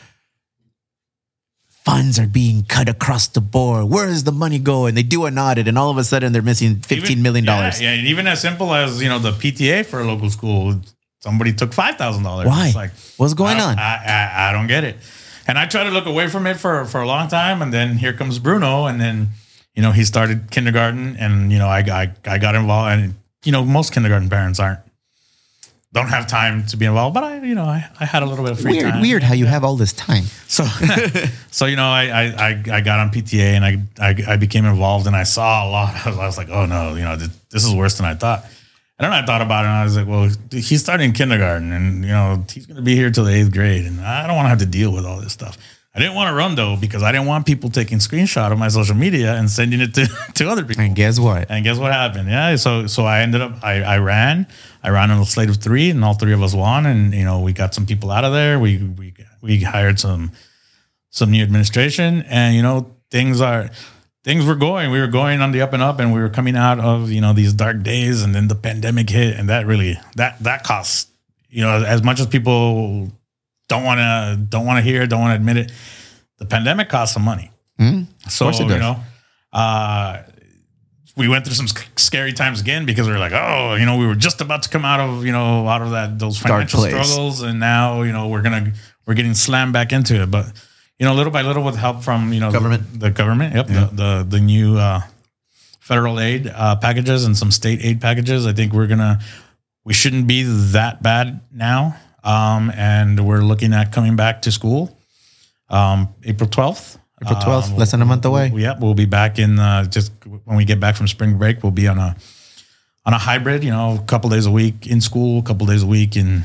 funds are being cut across the board. Where does the money go? And they do an audit, and all of a sudden they're missing fifteen million dollars. Yeah, yeah, even as simple as you know the PTA for a local school, somebody took five thousand dollars. Why? It's like What's going I, on? I, I I don't get it. And I try to look away from it for for a long time, and then here comes Bruno, and then you know he started kindergarten, and you know I I, I got involved, and you know most kindergarten parents aren't don't have time to be involved, but I you know I, I had a little bit of free Weird, time. weird how you have all this time. So, so you know, I, I I I got on PTA and I, I I became involved and I saw a lot. I was, I was like, oh no, you know, this is worse than I thought. And then I thought about it and I was like, well, he's starting kindergarten and you know he's going to be here till the eighth grade, and I don't want to have to deal with all this stuff. I didn't want to run though because I didn't want people taking screenshot of my social media and sending it to, to other people. And guess what? And guess what happened? Yeah, so so I ended up I, I ran, I ran on a slate of three, and all three of us won. And you know we got some people out of there. We we we hired some some new administration, and you know things are things were going. We were going on the up and up, and we were coming out of you know these dark days, and then the pandemic hit, and that really that that costs you know as much as people don't want to don't want to hear, don't want to admit it, the pandemic cost some money. so course it you know. Uh, we went through some scary times again because we were like, oh, you know, we were just about to come out of, you know, out of that those financial struggles, and now, you know, we're gonna we're getting slammed back into it. But you know, little by little, with help from you know Government. the, the government, yep, the, the the new uh, federal aid uh, packages and some state aid packages, I think we're gonna we shouldn't be that bad now. Um, and we're looking at coming back to school, um, April twelfth. April 12th, Um, less than a month away. We'll, yeah, we'll be back in uh, just when we get back from spring break. We'll be on a on a hybrid. You know, a couple days a week in school, a couple days a week in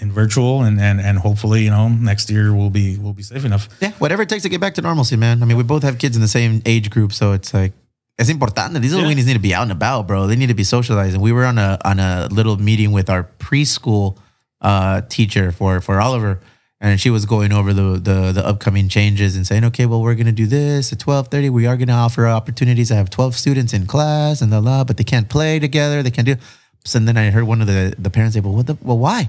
in virtual, and and and hopefully, you know, next year we'll be we'll be safe enough. Yeah, whatever it takes to get back to normalcy, man. I mean, we both have kids in the same age group, so it's like it's important. These little Yeah. weenies need to be out and about, bro. They need to be socializing. We were on a on a little meeting with our preschool uh, teacher for for Oliver, and she was going over the, the the upcoming changes and saying, okay, well, we're gonna do this at twelve thirty. We are gonna offer opportunities. I have twelve students in class and the la, but they can't play together. They can't do. So then I heard one of the the parents say, well, what the well, why?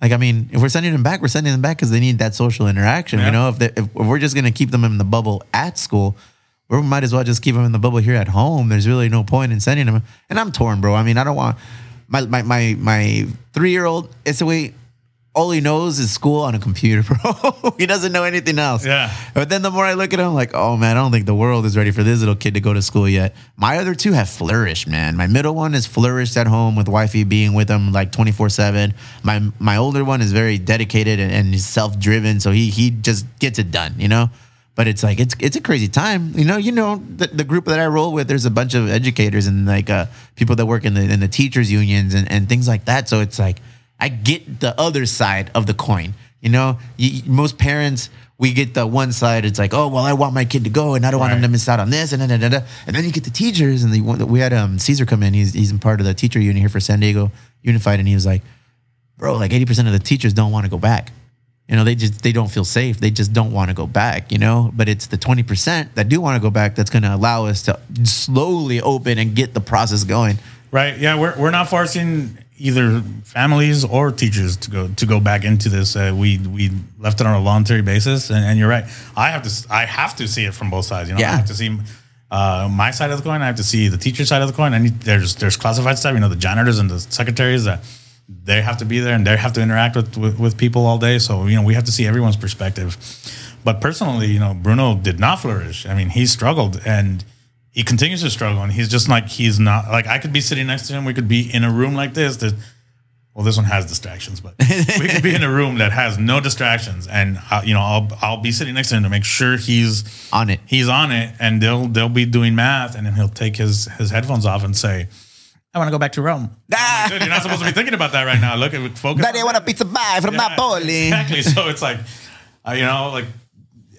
Like, I mean, if we're sending them back, we're sending them back because they need that social interaction. Yeah. You know, if, they, if we're just going to keep them in the bubble at school, we might as well just keep them in the bubble here at home. There's really no point in sending them. And I'm torn, bro. I mean, I don't want my my my, my three year old. It's the way all he knows is school on a computer, bro. he doesn't know anything else. Yeah. But then the more I look at him, like, oh man, I don't think the world is ready for this little kid to go to school yet. My other two have flourished, man. My middle one is flourished at home with wifey being with him like 24 7. My my older one is very dedicated and, and self driven. So he he just gets it done, you know? But it's like it's it's a crazy time, you know. You know the, the group that I roll with. There's a bunch of educators and like uh, people that work in the in the teachers unions and, and things like that. So it's like I get the other side of the coin. You know, you, most parents we get the one side. It's like, oh well, I want my kid to go, and I don't want him to miss out on this, and da, da, da. and then you get the teachers, and the, we had um Caesar come in. He's he's in part of the teacher union here for San Diego Unified, and he was like, bro, like eighty percent of the teachers don't want to go back. You know, they just they don't feel safe. They just don't want to go back. You know, but it's the twenty percent that do want to go back that's going to allow us to slowly open and get the process going. Right. Yeah, we're we're not forcing either families or teachers to go to go back into this. Uh, we we left it on a voluntary basis, and, and you're right. I have to I have to see it from both sides. You know, Yeah. I have to see uh, my side of the coin. I have to see the teacher side of the coin. I need there's there's classified stuff. You know, the janitors and the secretaries that they have to be there and they have to interact with, with with people all day. So you know, we have to see everyone's perspective. But personally, you know, Bruno did not flourish. I mean, he struggled and he continues to struggle. And he's just like he's not like I could be sitting next to him. We could be in a room like this. That well, this one has distractions, but we could be in a room that has no distractions, and uh, you know, I'll I'll be sitting next to him to make sure he's On it. He's on it, and they'll they'll be doing math, and then he'll take his his headphones off and say, "I want to go back to Rome." I'm like, Dude, you're not supposed to be thinking about that right now. Look at focus. Daddy, I want a pizza pie from Yeah, Napoli. Exactly. So it's like, uh, you know, like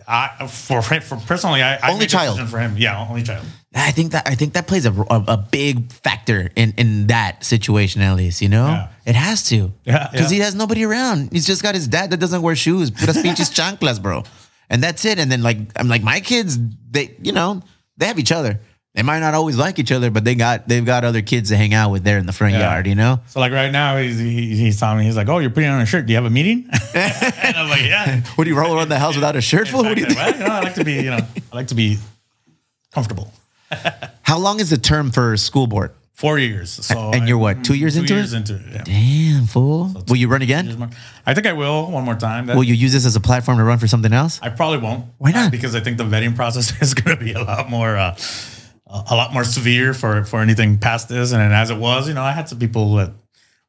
I for for personally, I, I Only a child. for him. Yeah, only child. I think that I think that plays a, a, a big factor in in that situation at least. You know, Yeah. it has to. Yeah, because yeah. he has nobody around. He's just got his dad that doesn't wear shoes. Put Puras pinches chanclas, bro. And that's it. And then like I'm like my kids, they you know they have each other. They might not always like each other, but they got they've got other kids to hang out with there in the front Yeah. yard. You know. So like right now, he's he, he's telling me he's like, "Oh, you're putting on a shirt. Do you have a meeting?" and I'm like, "Yeah." What do you roll around the house without a shirt full? What do you think? Well, you know, I like to be, you know, I like to be comfortable. How long is the term for school board? Four years. So And I- you're what, two years two into years it? into it. Yeah. Damn fool! Will you run again? I think I will one more time. That- Will you use this as a platform to run for something else? I probably won't. Why not? Uh, because I think the vetting process is going to be a lot more, uh, a lot more severe for for anything past this. And as it was, you know, I had some people that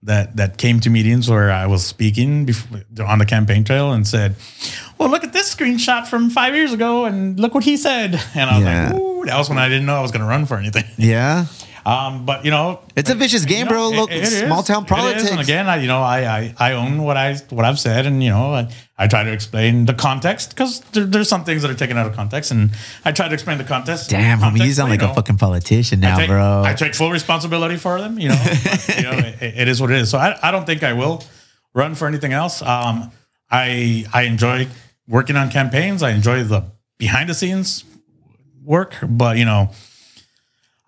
that that came to meetings where I was speaking before, on the campaign trail and said, "Well, look at this screenshot from five years ago, and look what he said." And I was Yeah. like, "Ooh, that was when I didn't know I was going to run for anything." Yeah. Um, but you know, It's a vicious game, bro. Look, small town politics. And again, I, you know, I, I, I own what I, what I've said, and you know, I, I try to explain the context because there, there's some things that are taken out of context, and I try to explain the context. Damn, homie, context, you sound like a know, fucking politician now, I take, bro. I take full responsibility for them. You know, but, you know, it, it is what it is. So I, I don't think I will run for anything else. Um, I, I enjoy working on campaigns. I enjoy the behind the scenes work, but you know.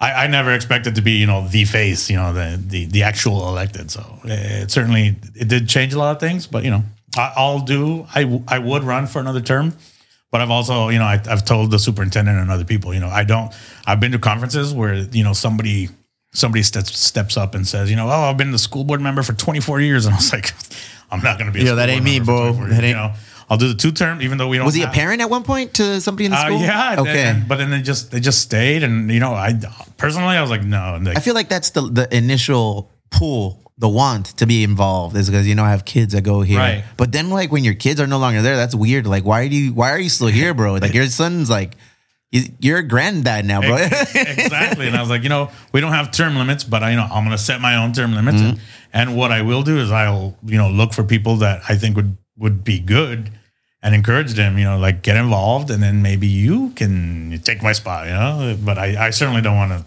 I, I never expected to be, you know, the face, you know, the the, the actual elected. So it certainly it did change a lot of things, but you know, I, I'll do. I w- I would run for another term, but I've also, you know, I, I've told the superintendent and other people, you know, I don't. I've been to conferences where you know somebody somebody steps steps up and says, you know, oh, I've been the school board member for 24 years, and I was like, I'm not going to be. a Yeah, that ain't me, bro. That ain't- You know, I'll do the two term, even though we don't. was he a parent at one point to somebody in the uh, school? yeah. Okay. and- but then they just they just stayed, and you know, I personally I was like, no. Like, I feel like that's the the initial pull, the want to be involved is because you know I have kids that go here. Right. But then like when your kids are no longer there, that's weird. Like why do you why are you still here, bro? Like your son's like you're a granddad now, bro. exactly. And I was like, you know, we don't have term limits, but I, you know, I'm going to set my own term limits. And, and what I will do is I'll, you know, look for people that I think would would be good and encourage them. You know, like get involved, and then maybe you can take my spot. You know, but I, I certainly don't want to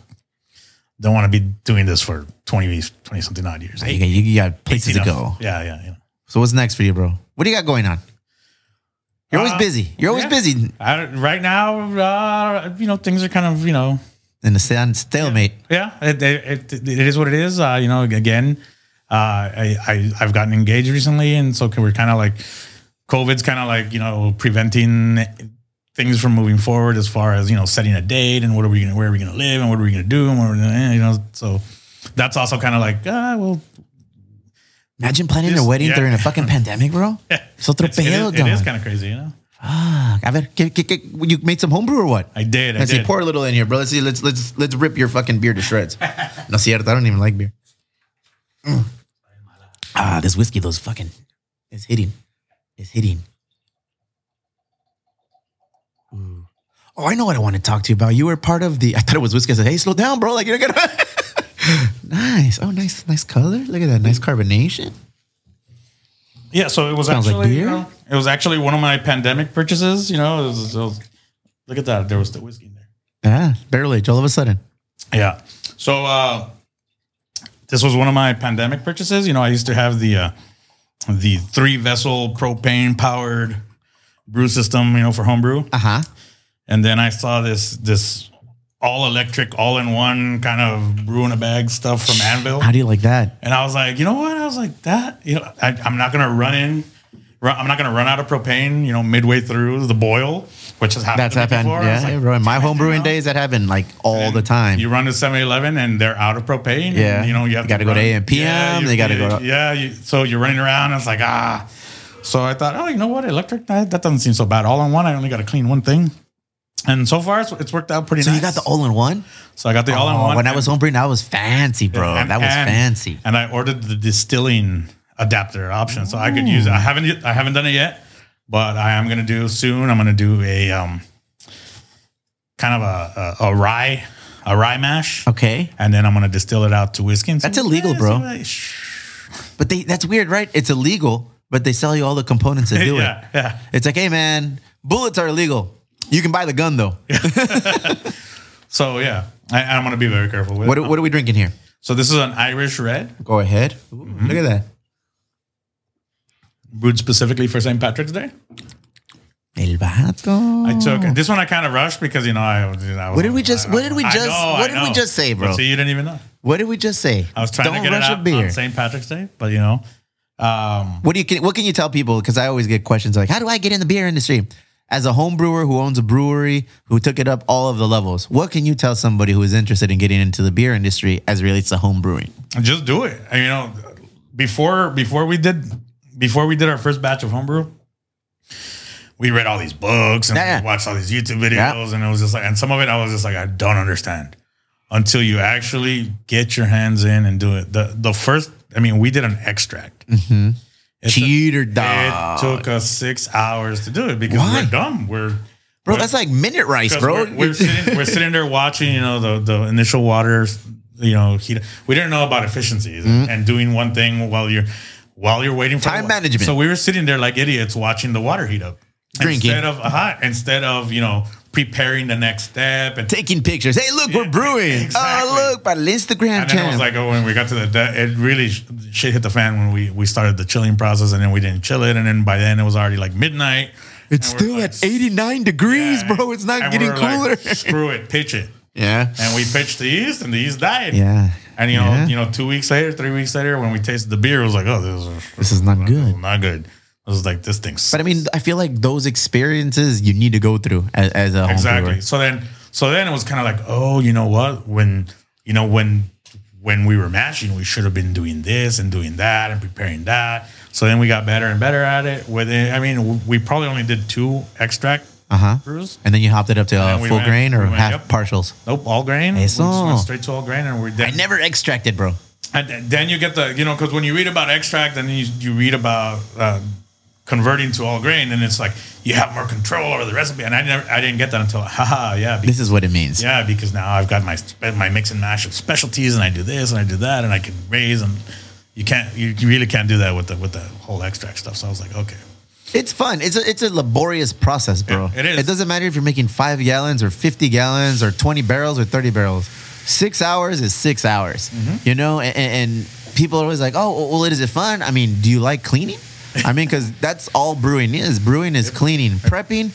don't want to be doing this for 20, 20 something odd years. you, got, you got places to go. Yeah, yeah, yeah. So what's next for you, bro? What do you got going on? You're always Uh, busy. You're always yeah. busy I, right now, uh, you know, things are kind of, you know, in a stalemate. Yeah, it, it, it, it is what it is. Uh, you know, again, I, I I've gotten engaged recently, and so we're kind of like COVID's kind of like you know preventing things from moving forward as far as you know setting a date and what are we gonna where are we gonna live and what are we gonna do and what gonna, you know so that's also kind of like ah well Imagine planning a wedding yeah. during a fucking pandemic, bro. So it's, it, it is kind of crazy, you know. Fuck. A ver, que- que- que- you made some homebrew or what? I did, I Let's see, pour a little in here, bro. Let's see. Let's let's let's rip your fucking beer to shreds. no cierto, I don't even like beer. Mm. Ah, this whiskey, those fucking, it's hitting, it's hitting. Oh, I know what I want to talk to you about. You were part of the. I thought it was whiskey. I said, "Hey, slow down, bro. Like you're gonna." nice. Oh, nice, nice color. Look at that. Nice carbonation. Yeah, so it was Sounds like actually you know, it was actually one of my pandemic purchases. You know, it was, it was- look at that, there was the whiskey in there. Yeah, barrel age. All of a sudden. Yeah. So uh, this was one of my pandemic purchases. You know, I used to have the uh, the three vessel propane powered brew system. You know, for homebrew, Uh huh. and then I saw this this all electric, all in one kind of brew in a bag stuff from Anvil, How do you like that? and I was like, you know what? I was like that. You know, I, I'm not gonna run in. run- I'm not gonna run out of propane. You know, midway through the boil. Which has happened. That's to happened. Before. Yeah, like, bro. In my "Damn home brewing know?" days, that happened like all the time. You run to 7-Eleven and they're out of propane. Yeah. and, you know you have You gotta go to run- AM, PM, you- they gotta go to- Yeah, you, so you're running around. And it's like ah. So I thought, oh, you know what, electric that, that doesn't seem so bad. All in one, I only got to clean one thing, and so far it's, it's worked out pretty so nice. you got the all in one? So I got the all in Oh, one. when I was home brewing, that was fancy, bro. and- that was and- fancy. And I ordered the distilling adapter option, so I could use it. I haven't I haven't done it yet, but I am gonna do soon. I'm gonna do a um kind of a a, a rye a rye mash, Okay. and then I'm gonna distill it out to whiskey. And That's illegal, yeah, bro. see I- shh. But they that's weird, right? It's illegal, but they sell you all the components to do yeah, it. yeah. It's like, hey man, bullets are illegal. You can buy the gun though. So yeah, I, I'm gonna be very careful with What, it. what are we drinking here? So this is an Irish red Go ahead. Ooh, Mm-hmm. Look at that. Brewed specifically for St. Patrick's Day. El vato. I took this one. I kind of rushed because you know I. was- I was What did we just- I- what did we just- know, what did we just say, bro? See, you didn't even know. What did we just say? I was trying Don't to get it rush out a beer. on St. Patrick's Day, but you know, um, What do you can, what can you tell people? Because I always get questions like, how do I get in the beer industry? As a home brewer who owns a brewery who took it up all of the levels, what can you tell somebody who is interested in getting into the beer industry as it relates to home brewing? just do it. You know, before before we did before we did our first batch of homebrew, we read all these books and Yeah. watched all these YouTube videos, and it was just like, and some of it I was just like, I don't understand until you actually get your hands in and do it. The the first, I mean, we did an extract. Mm-hmm. Took- Cheater dog. It took us six hours to do it because Why? we're dumb. We're bro, that's like minute rice, bro. We're, we're sitting, we're sitting there watching, you know, the, the initial waters, you know, heat. We didn't know about efficiencies and- and doing one thing while you're while you're waiting for. Time the- management. So we were sitting there like idiots watching the water heat up, Drinking. instead of uh, instead of you know preparing the next step and. Taking pictures. Hey, look, we're brewing. exactly. Oh, look, para el Instagram channel. and then it was like, oh, when we got to the, it really shit hit the fan when we we started the chilling process, and then we didn't chill it, and then by then it was already like midnight. it's still like, at 89 degrees, yeah. bro. It's not getting we're like, cooler. Screw it, pitch it. Yeah. And we pitched the yeast, and the yeast died. Yeah. And you know, Yeah. you know, two weeks later, three weeks later, when we tasted the beer, it was like, oh, this is This is not good. not good. It was like this thing. But I mean, I feel like those experiences you need to go through as, as a exactly. brewer. So then, so then it was kind of like, oh, you know what? When you know when when we were mashing, we should have been doing this and doing that and preparing that. So then we got better and better at it. With it, I mean, we probably only did two extract Uh huh. brews. And then you hopped it up to uh, we full went- grain or we went, half yep. partials. Nope, all grain. We Eso. just went straight to all grain, and we're I never extracted, bro. And th- then you get the, you know, because when you read about extract and you, you read about uh, converting to all grain, and it's like you have more control over the recipe. And I never, I didn't get that until, haha, yeah, This is what it means. yeah, because now I've got my my mix and mash of specialties, and I do this and I do that, and I can raise, and you can't, you, you really can't do that with the with the whole extract stuff. So I was like, okay, It's fun. It's a, it's a laborious process, bro. Yeah, it is. It doesn't matter if you're making five gallons or 50 gallons or 20 barrels or 30 barrels. Six hours is six hours, Mm-hmm. you know? And, and people are always like, oh, well, is it fun? I mean, do you like cleaning? I mean, because that's all brewing is. Brewing is cleaning, prepping,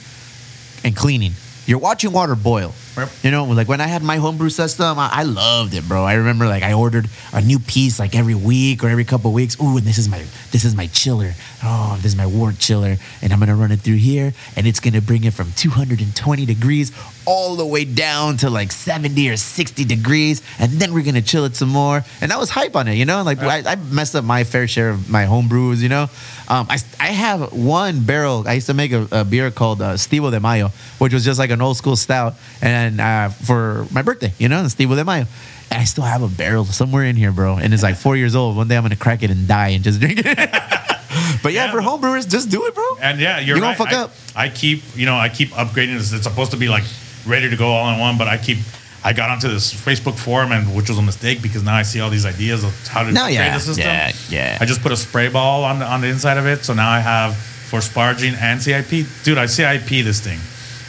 and cleaning. You're watching water boil. Yep. You know, like when I had my homebrew system, I, I loved it, bro. I remember like I ordered a new piece like every week or every couple of weeks. Ooh, and this is my this is my chiller. Oh, this is my wort chiller, and I'm gonna run it through here, and it's gonna bring it from 220 degrees all the way down to like 70 or 60 degrees, and then we're gonna chill it some more. And I was hype on it, you know. Like I, I messed up my fair share of my homebrews, you know. Um, I I have one barrel. I used to make a, a beer called uh, Estivo de Mayo, which was just like an old school stout, and uh, for my birthday, you know, Estivo de Mayo. And I still have a barrel somewhere in here, bro. And it's like four years old. One day I'm gonna crack it and die and just drink it. but yeah, Yeah, for but- home brewers, just do it, bro. And yeah, you're You right. gonna fuck I, up. I keep, you know, I keep upgrading this. It's supposed to be like ready to go all in one, but I keep. I got onto this Facebook forum, and which was a mistake because now I see all these ideas of how to No, upgrade yeah, the system. yeah, yeah. I just put a spray ball on the on the inside of it, so now I have for sparging and CIP. Dude, I CIP this thing.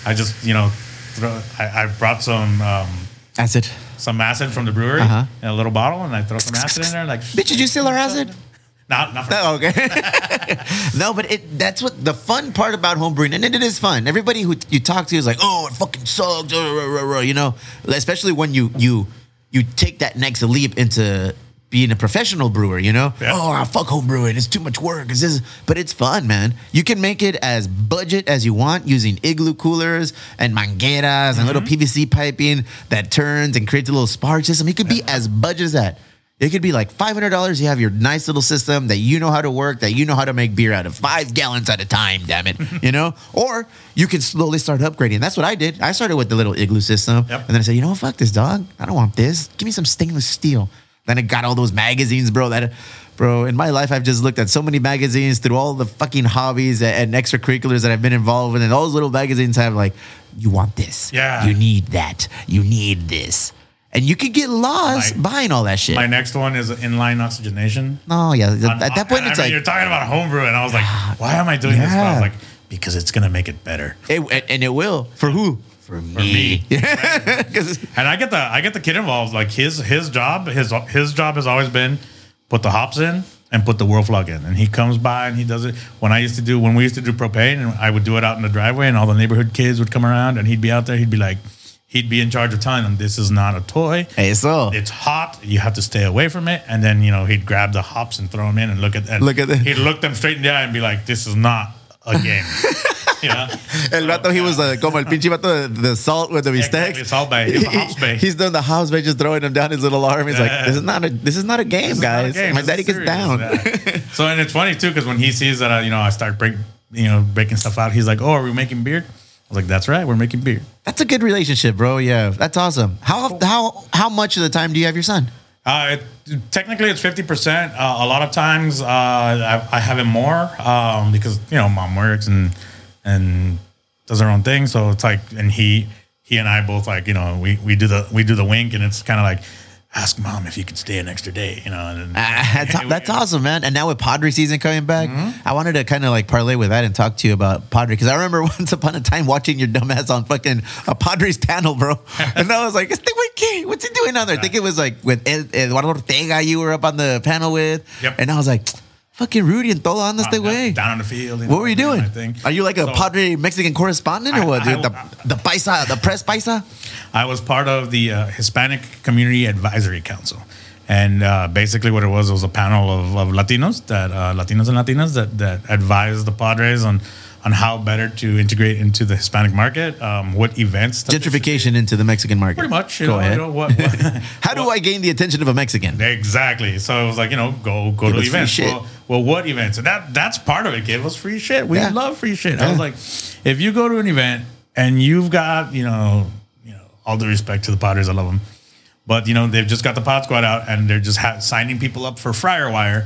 I just, you know, throw, I, I brought some um, it. some acid from the brewery Uh-huh. in a little bottle, and I throw some acid in there. Like, Bitch, did you steal our acid? not not Oh, okay. no, but it that's what the fun part about homebrewing, and it is fun. Everybody who you talk to is like, "Oh, it fucking sucks," you know. Especially when you you you take that next leap into being a professional brewer, you know? Yeah. Oh, I fuck home brewing. It's too much work. It's this, but it's fun, man. You can make it as budget as you want using igloo coolers and mangueras and little Mm-hmm. PVC piping that turns and creates a little spark system. It could be as budget as that. It could be like five hundred dollars. You have your nice little system that you know how to work, that you know how to make beer out of five gallons at a time. Damn it, you know. Or you can slowly start upgrading. That's what I did. I started with the little igloo system, Yep. and then I said, you know what, fuck this dog. I don't want this. Give me some stainless steel. Then it got all those magazines, bro. That, bro. In my life, I've just looked at so many magazines through all the fucking hobbies and, and extracurriculars that I've been involved in, and all those little magazines have like, you want this, Yeah. you need that, you need this. And you could get lost My- buying all that shit. My next one is inline oxygenation. Oh yeah, at On- that point I it's mean, like you're talking about homebrew, and I was like, why am I doing this? But I was like, because it's gonna make it better. it, and it will for who? For me. And I get the I get the kid involved. Like his his job his his job has always been put the hops in and put the Whirlfloc in. And he comes by and he does it. When I used to do when we used to do propane, and I would do it out in the driveway, and all the neighborhood kids would come around, and he'd be out there. He'd be like, he'd be in charge of telling them this is not a toy. hey, so It's hot. You have to stay away from it. And then you know he'd grab the hops and throw them in and look at and Look at the- He'd look them straight in the eye and be like, "This is not a game." know. El vato, he was uh, como el pinche vato, the, the salt with the bistecs. Exactly, Salt Bae. He's hops bay. He's doing the house bay, just throwing him down his little arm. He's like, this is not a, this is not a game, This is not a guys. My This daddy gets down. Yeah. so and it's funny too because when he sees that uh, you know I start break you know breaking stuff out, he's like, "Oh, are we making beer?" I was like, "That's right, we're making beer." That's a good relationship, bro. Yeah, that's awesome. How how how much of the time do you have your son? Uh, it, technically, it's fifty percent. Uh, a lot of times, uh, I, I have it more um, because you know mom works and and does her own thing. So it's like, and he he and I both like you know we we do the we do the wink, and it's kind of like ask mom if you could stay an extra day, you know. And, Ah, that's, that's awesome, man. And now with Padre season coming back, Mm-hmm. I wanted to kind of like parlay with that and talk to you about Padre because I remember once upon a time watching your dumbass on fucking a Padres panel, bro. and I was like, "Este güey? What's he doing on there?" I think it was like with Ed, Eduardo Ortega you were up on the panel with. Yep. And I was like, "Fucking Rudy and todo anda este güey." down on the field. What were you doing? thing. Are you like a So- Padre Mexican correspondent or I- what? I- dude? the, the paisa, the press paisa. I was part of the uh, Hispanic Community Advisory Council. And uh, basically, what it was it was a panel of, of Latinos that uh, Latinos and Latinas that that advised the Padres on on how better to integrate into the Hispanic market, um, what events that they should Gentrification into the Mexican market. Pretty much. You Go know, ahead. You know, what, what- How do I gain the attention of a Mexican? Exactly. So it was like, you know, go go Give to events. shit. Well, well, what events? And that that's part of it. Give us free shit. We Yeah. love free shit. I was like, if you go to an event and you've got, you know, you know, all the respect to the Padres, I love them, but you know, they've just got the Pad Squad out and they're just ha- signing people up for Friar Wire.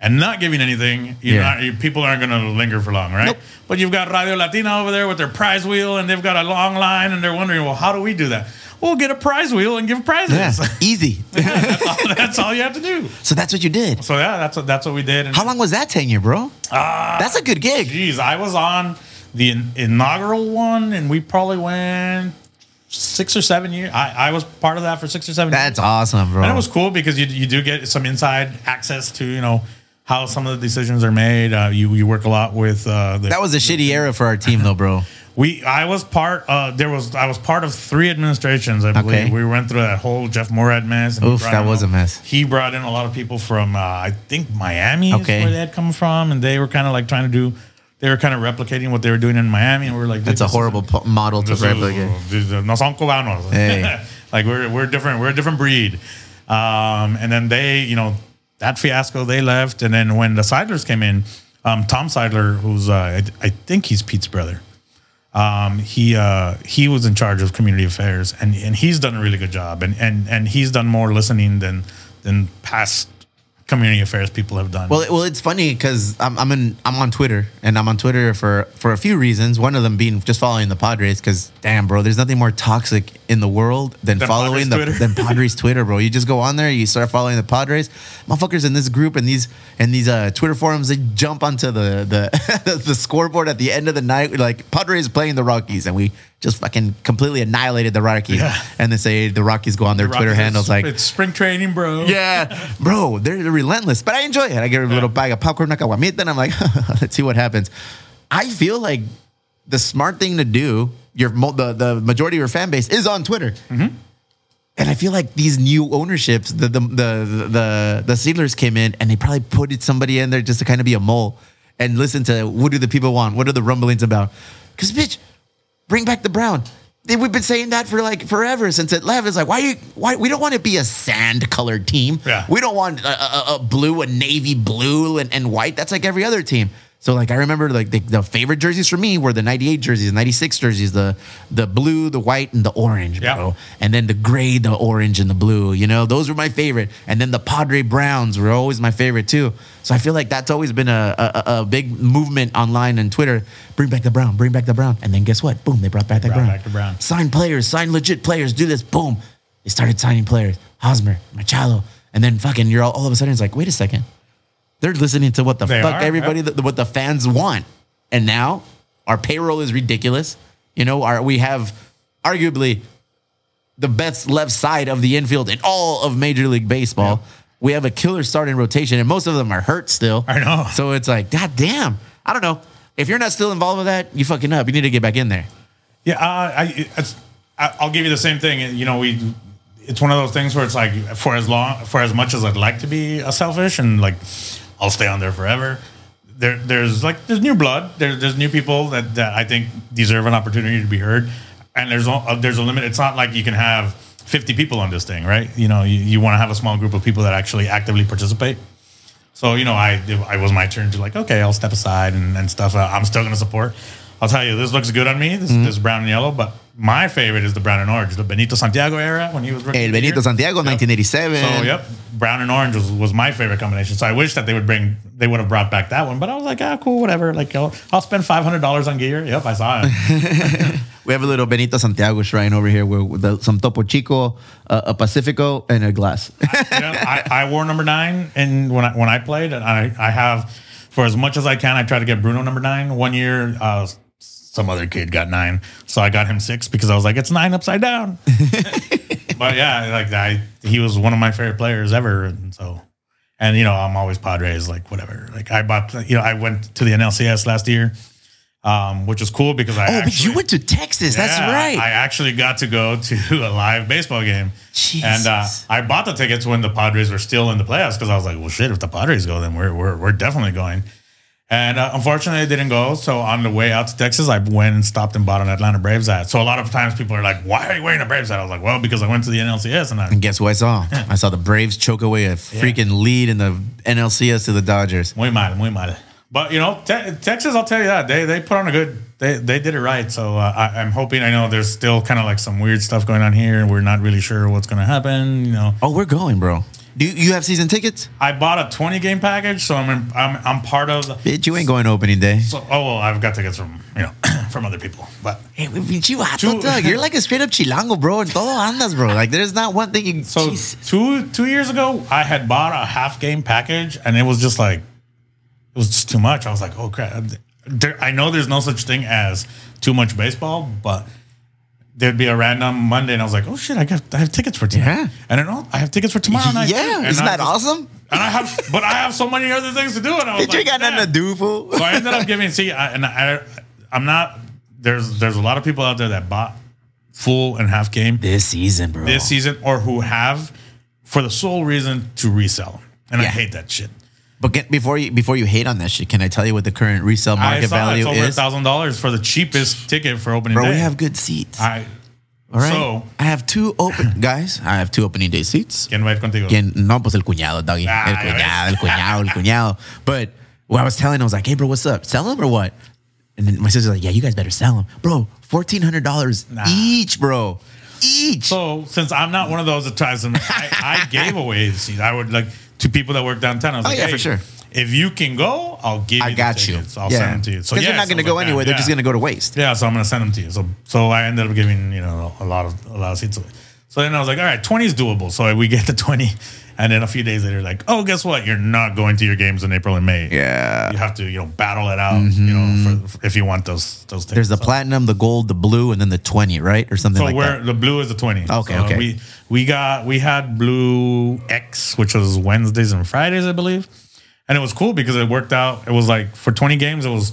And not giving anything, you're Yeah. you- people aren't going to linger for long, right? Nope. But you've got Radio Latina over there with their prize wheel, and they've got a long line, and they're wondering, well, how do we do that? We'll get a prize wheel and give prizes. Yeah, easy. that's, all, that's all you have to do. so that's what you did. So yeah, that's what that's what we did. And How long was that tenure, bro? Ah, That's a good gig. Jeez, I was on the in- inaugural one, and we probably went six or seven years. I, I was part of that for six or seven. That's years. awesome, bro. and it was cool because you you do get some inside access to you know how some of the decisions are made. Uh, you you work a lot with uh, the, that was a shitty era for our team, though, bro. we I was part uh there was I was part of three administrations I believe Okay. we went through that whole Jeff Moorad mess Oof, that was a mess. he brought in a lot of people from uh, I think Miami Okay. is where they had come from and they were kind of like trying to do they were kind of replicating what they were doing in Miami and we were like That's a horrible po- model to replicate. is- no son cubanos Hey. like we're we're different we're a different breed um, and then they you know that fiasco they left and then when the Seidlers came in um, Tom Seidler who's uh, I, I think he's Pete's brother um, he uh, he was in charge of community affairs, and, and he's done a really good job, and, and and he's done more listening than than past community affairs people have done. Well, well, it's funny because I'm I'm in I'm on Twitter and I'm on Twitter for for a few reasons. One of them being just following the Padres because damn, bro, there's nothing more toxic in the world than, Than following the Padres Twitter? than Padres Twitter, bro. You just go on there, you start following the Padres, motherfuckers in this group and these and these uh, Twitter forums. They jump onto the the the scoreboard at the end of the night, like Padres playing the Rockies, and we just fucking completely annihilated the Rockies. Yeah. And they say the Rockies go on their The Twitter Rockies, handles like it's spring training, bro. yeah, bro, they're relentless. But I enjoy it. I get a little bag of popcorn, caguamita, and I'm like, let's see what happens. I feel like the smart thing to do, your the, the majority of your fan base is on Twitter. Mm-hmm. And I feel like these new ownerships, the the the the the Seidlers came in and they probably put somebody in there just to kind of be a mole and listen to what do the people want? What are the rumblings about? Because bitch, bring back the Brown. We've been saying that for like forever since it left. It's like why you why we don't want to be a sand colored team. Yeah. We don't want a, a, a blue, a navy blue, and, and white. That's like every other team. So like I remember like the, the favorite jerseys for me were the '98 jerseys, '96 jerseys, the the blue, the white, and the orange, Yeah. bro. And then the gray, the orange, and the blue. You know, those were my favorite. And then the Padre Browns were always my favorite too. So I feel like that's always been a, a, a big movement online and Twitter. Bring back the Brown, bring back the Brown. And then guess what? Boom, they brought back the Brought Brown. back the Brown. Sign players, sign legit players, do this. Boom. They started signing players. Hosmer, Machado. And then fucking you're all, all of a sudden it's like, wait a second. They're listening to what the They fuck are, everybody, yep. the, what the fans want. And now our payroll is ridiculous. You know, our, we have arguably the best left side of the infield in all of Major League Baseball. We have a killer starting rotation, and most of them are hurt still. I know. So it's like, God damn. I don't know. If you're not still involved with that, you fucking up. You need to get back in there. Yeah, uh, I, it's, I, I'll give you the same thing. You know, we, it's one of those things where it's like for as long, for as much as I'd like to be a selfish and like, I'll stay on there forever. There, there's like there's new blood. There, there's new people that, that I think deserve an opportunity to be heard. And there's a, there's a limit. It's not like you can have 50 people on this thing, right? You know, you, you want to have a small group of people that actually actively participate. So you know, I I was my turn to like, okay, I'll step aside and, and stuff. Uh, I'm still going to support. I'll tell you, this looks good on me. This, Mm-hmm. this brown and yellow, but my favorite is the brown and orange, the Benito Santiago era when he was rookie El Benito year. Santiago, Yep. 1987. So yep, brown and orange was, was my favorite combination. So I wish that they would bring, they would have brought back that one. But I was like, ah, cool, whatever. Like I'll, I'll spend five hundred dollars on gear. Yep, I saw it. We have a little Benito Santiago shrine over here with the, some Topo Chico, uh, a Pacifico, and a glass. you know, I, I wore number nine, and when I when I played, and I I have for as much as I can, I try to get Bruno number nine. One year, uh, some other kid got nine, so I got him six because I was like, it's nine upside down. but yeah, like I, he was one of my favorite players ever, and so. And you know, I'm always Padres, like whatever. Like I bought, you know, I went to the NLCS last year, um, which was cool because I oh, but you went to Texas. That's right. I actually got to go to a live baseball game. And uh, I bought the tickets when the Padres were still in the playoffs because I was like, well, shit, if the Padres go, then we're, we're, we're definitely going. And uh, unfortunately, it didn't go. So on the way out to Texas, I went and stopped and bought an Atlanta Braves hat. So a lot of times people are like, why are you wearing a Braves hat? I was like, well, because I went to the NLCS and I. and guess who I saw? I saw the Braves choke away a freaking lead in the NLCS to the Dodgers. Muy mal, muy mal. But you know, te- Texas, I'll tell you that they they put on a good. They they did it right. So uh, I, I'm hoping. I know there's still kind of like some weird stuff going on here, and we're not really sure what's going to happen. You know, Oh, we're going, bro. Do you, you have season tickets? I bought a 20 game package, so I'm in, I'm I'm part of. The, Bitch, you ain't going to opening day. so oh well, I've got tickets from you know from other people, but Hey, pinche vato, Two- Doug. You're like a straight up chilango, bro. And todo andas, bro. Like, there's not one thing you. so Jesus. two two years ago, I had bought a half game package, and it was just like it was just too much. I was like, oh crap. There, I know there's no such thing as too much baseball, but there'd be a random Monday, and I was like, oh shit, I got I have tickets for tonight. Yeah. And I know oh, I have tickets for tomorrow night. Yeah, And isn't I that just- awesome? And I have, but I have so many other things to do, and I was Bitch, you like, ain't got nothing to do, fool. so I ended up giving. See, I, and I, I'm not. There's there's a lot of people out there that bought full and half game This season, bro. this season, or who have for the sole reason to resell and I hate that shit. But get, before you before you hate on that shit, can I tell you what the current resale I market saw value it's over is? thousand dollars for the cheapest ticket for opening Bro, day. we have good seats. I All right. so- I have two open guys. I have two opening day seats. ¿Quién va a ir contigo? ¿Quién? No, pues el cuñado, doggy. Ah, el ya cuñado, el cuñado, el cuñado. But what I was telling him, I was like, hey, bro, what's up? Sell them or what? And then my sister's like, yeah, you guys better sell them. Bro, $1,400 Nah. each, bro. Each. So since I'm not one of those that tries to, I, I gave away the seats. I would like to people that work downtown. I was Oh, like, yeah, hey, for sure. If you can go, I'll give you. I the got you. I'll yeah. send them to you. So yeah, they're not going to go like, anywhere. yeah, They're just going to go to waste. Yeah, so I'm gonna send them to you. So so I ended up giving you know a lot of a lot of seats away. So then I was like, all right, 20 is doable. So we get to 20, and then a few days later, like, oh, guess what? You're not going to your games in April and May. Yeah. you have to you know battle it out. You know, mm-hmm. for, for- if you want those those. Tickets. There's the So- platinum, the gold, the blue, and then the 20, right? Or something like that. So like where the blue is the 20. Okay, So okay. We we got we had blue X, which was Wednesdays and Fridays, I believe, and it was cool because it worked out. It was like for 20 games, it was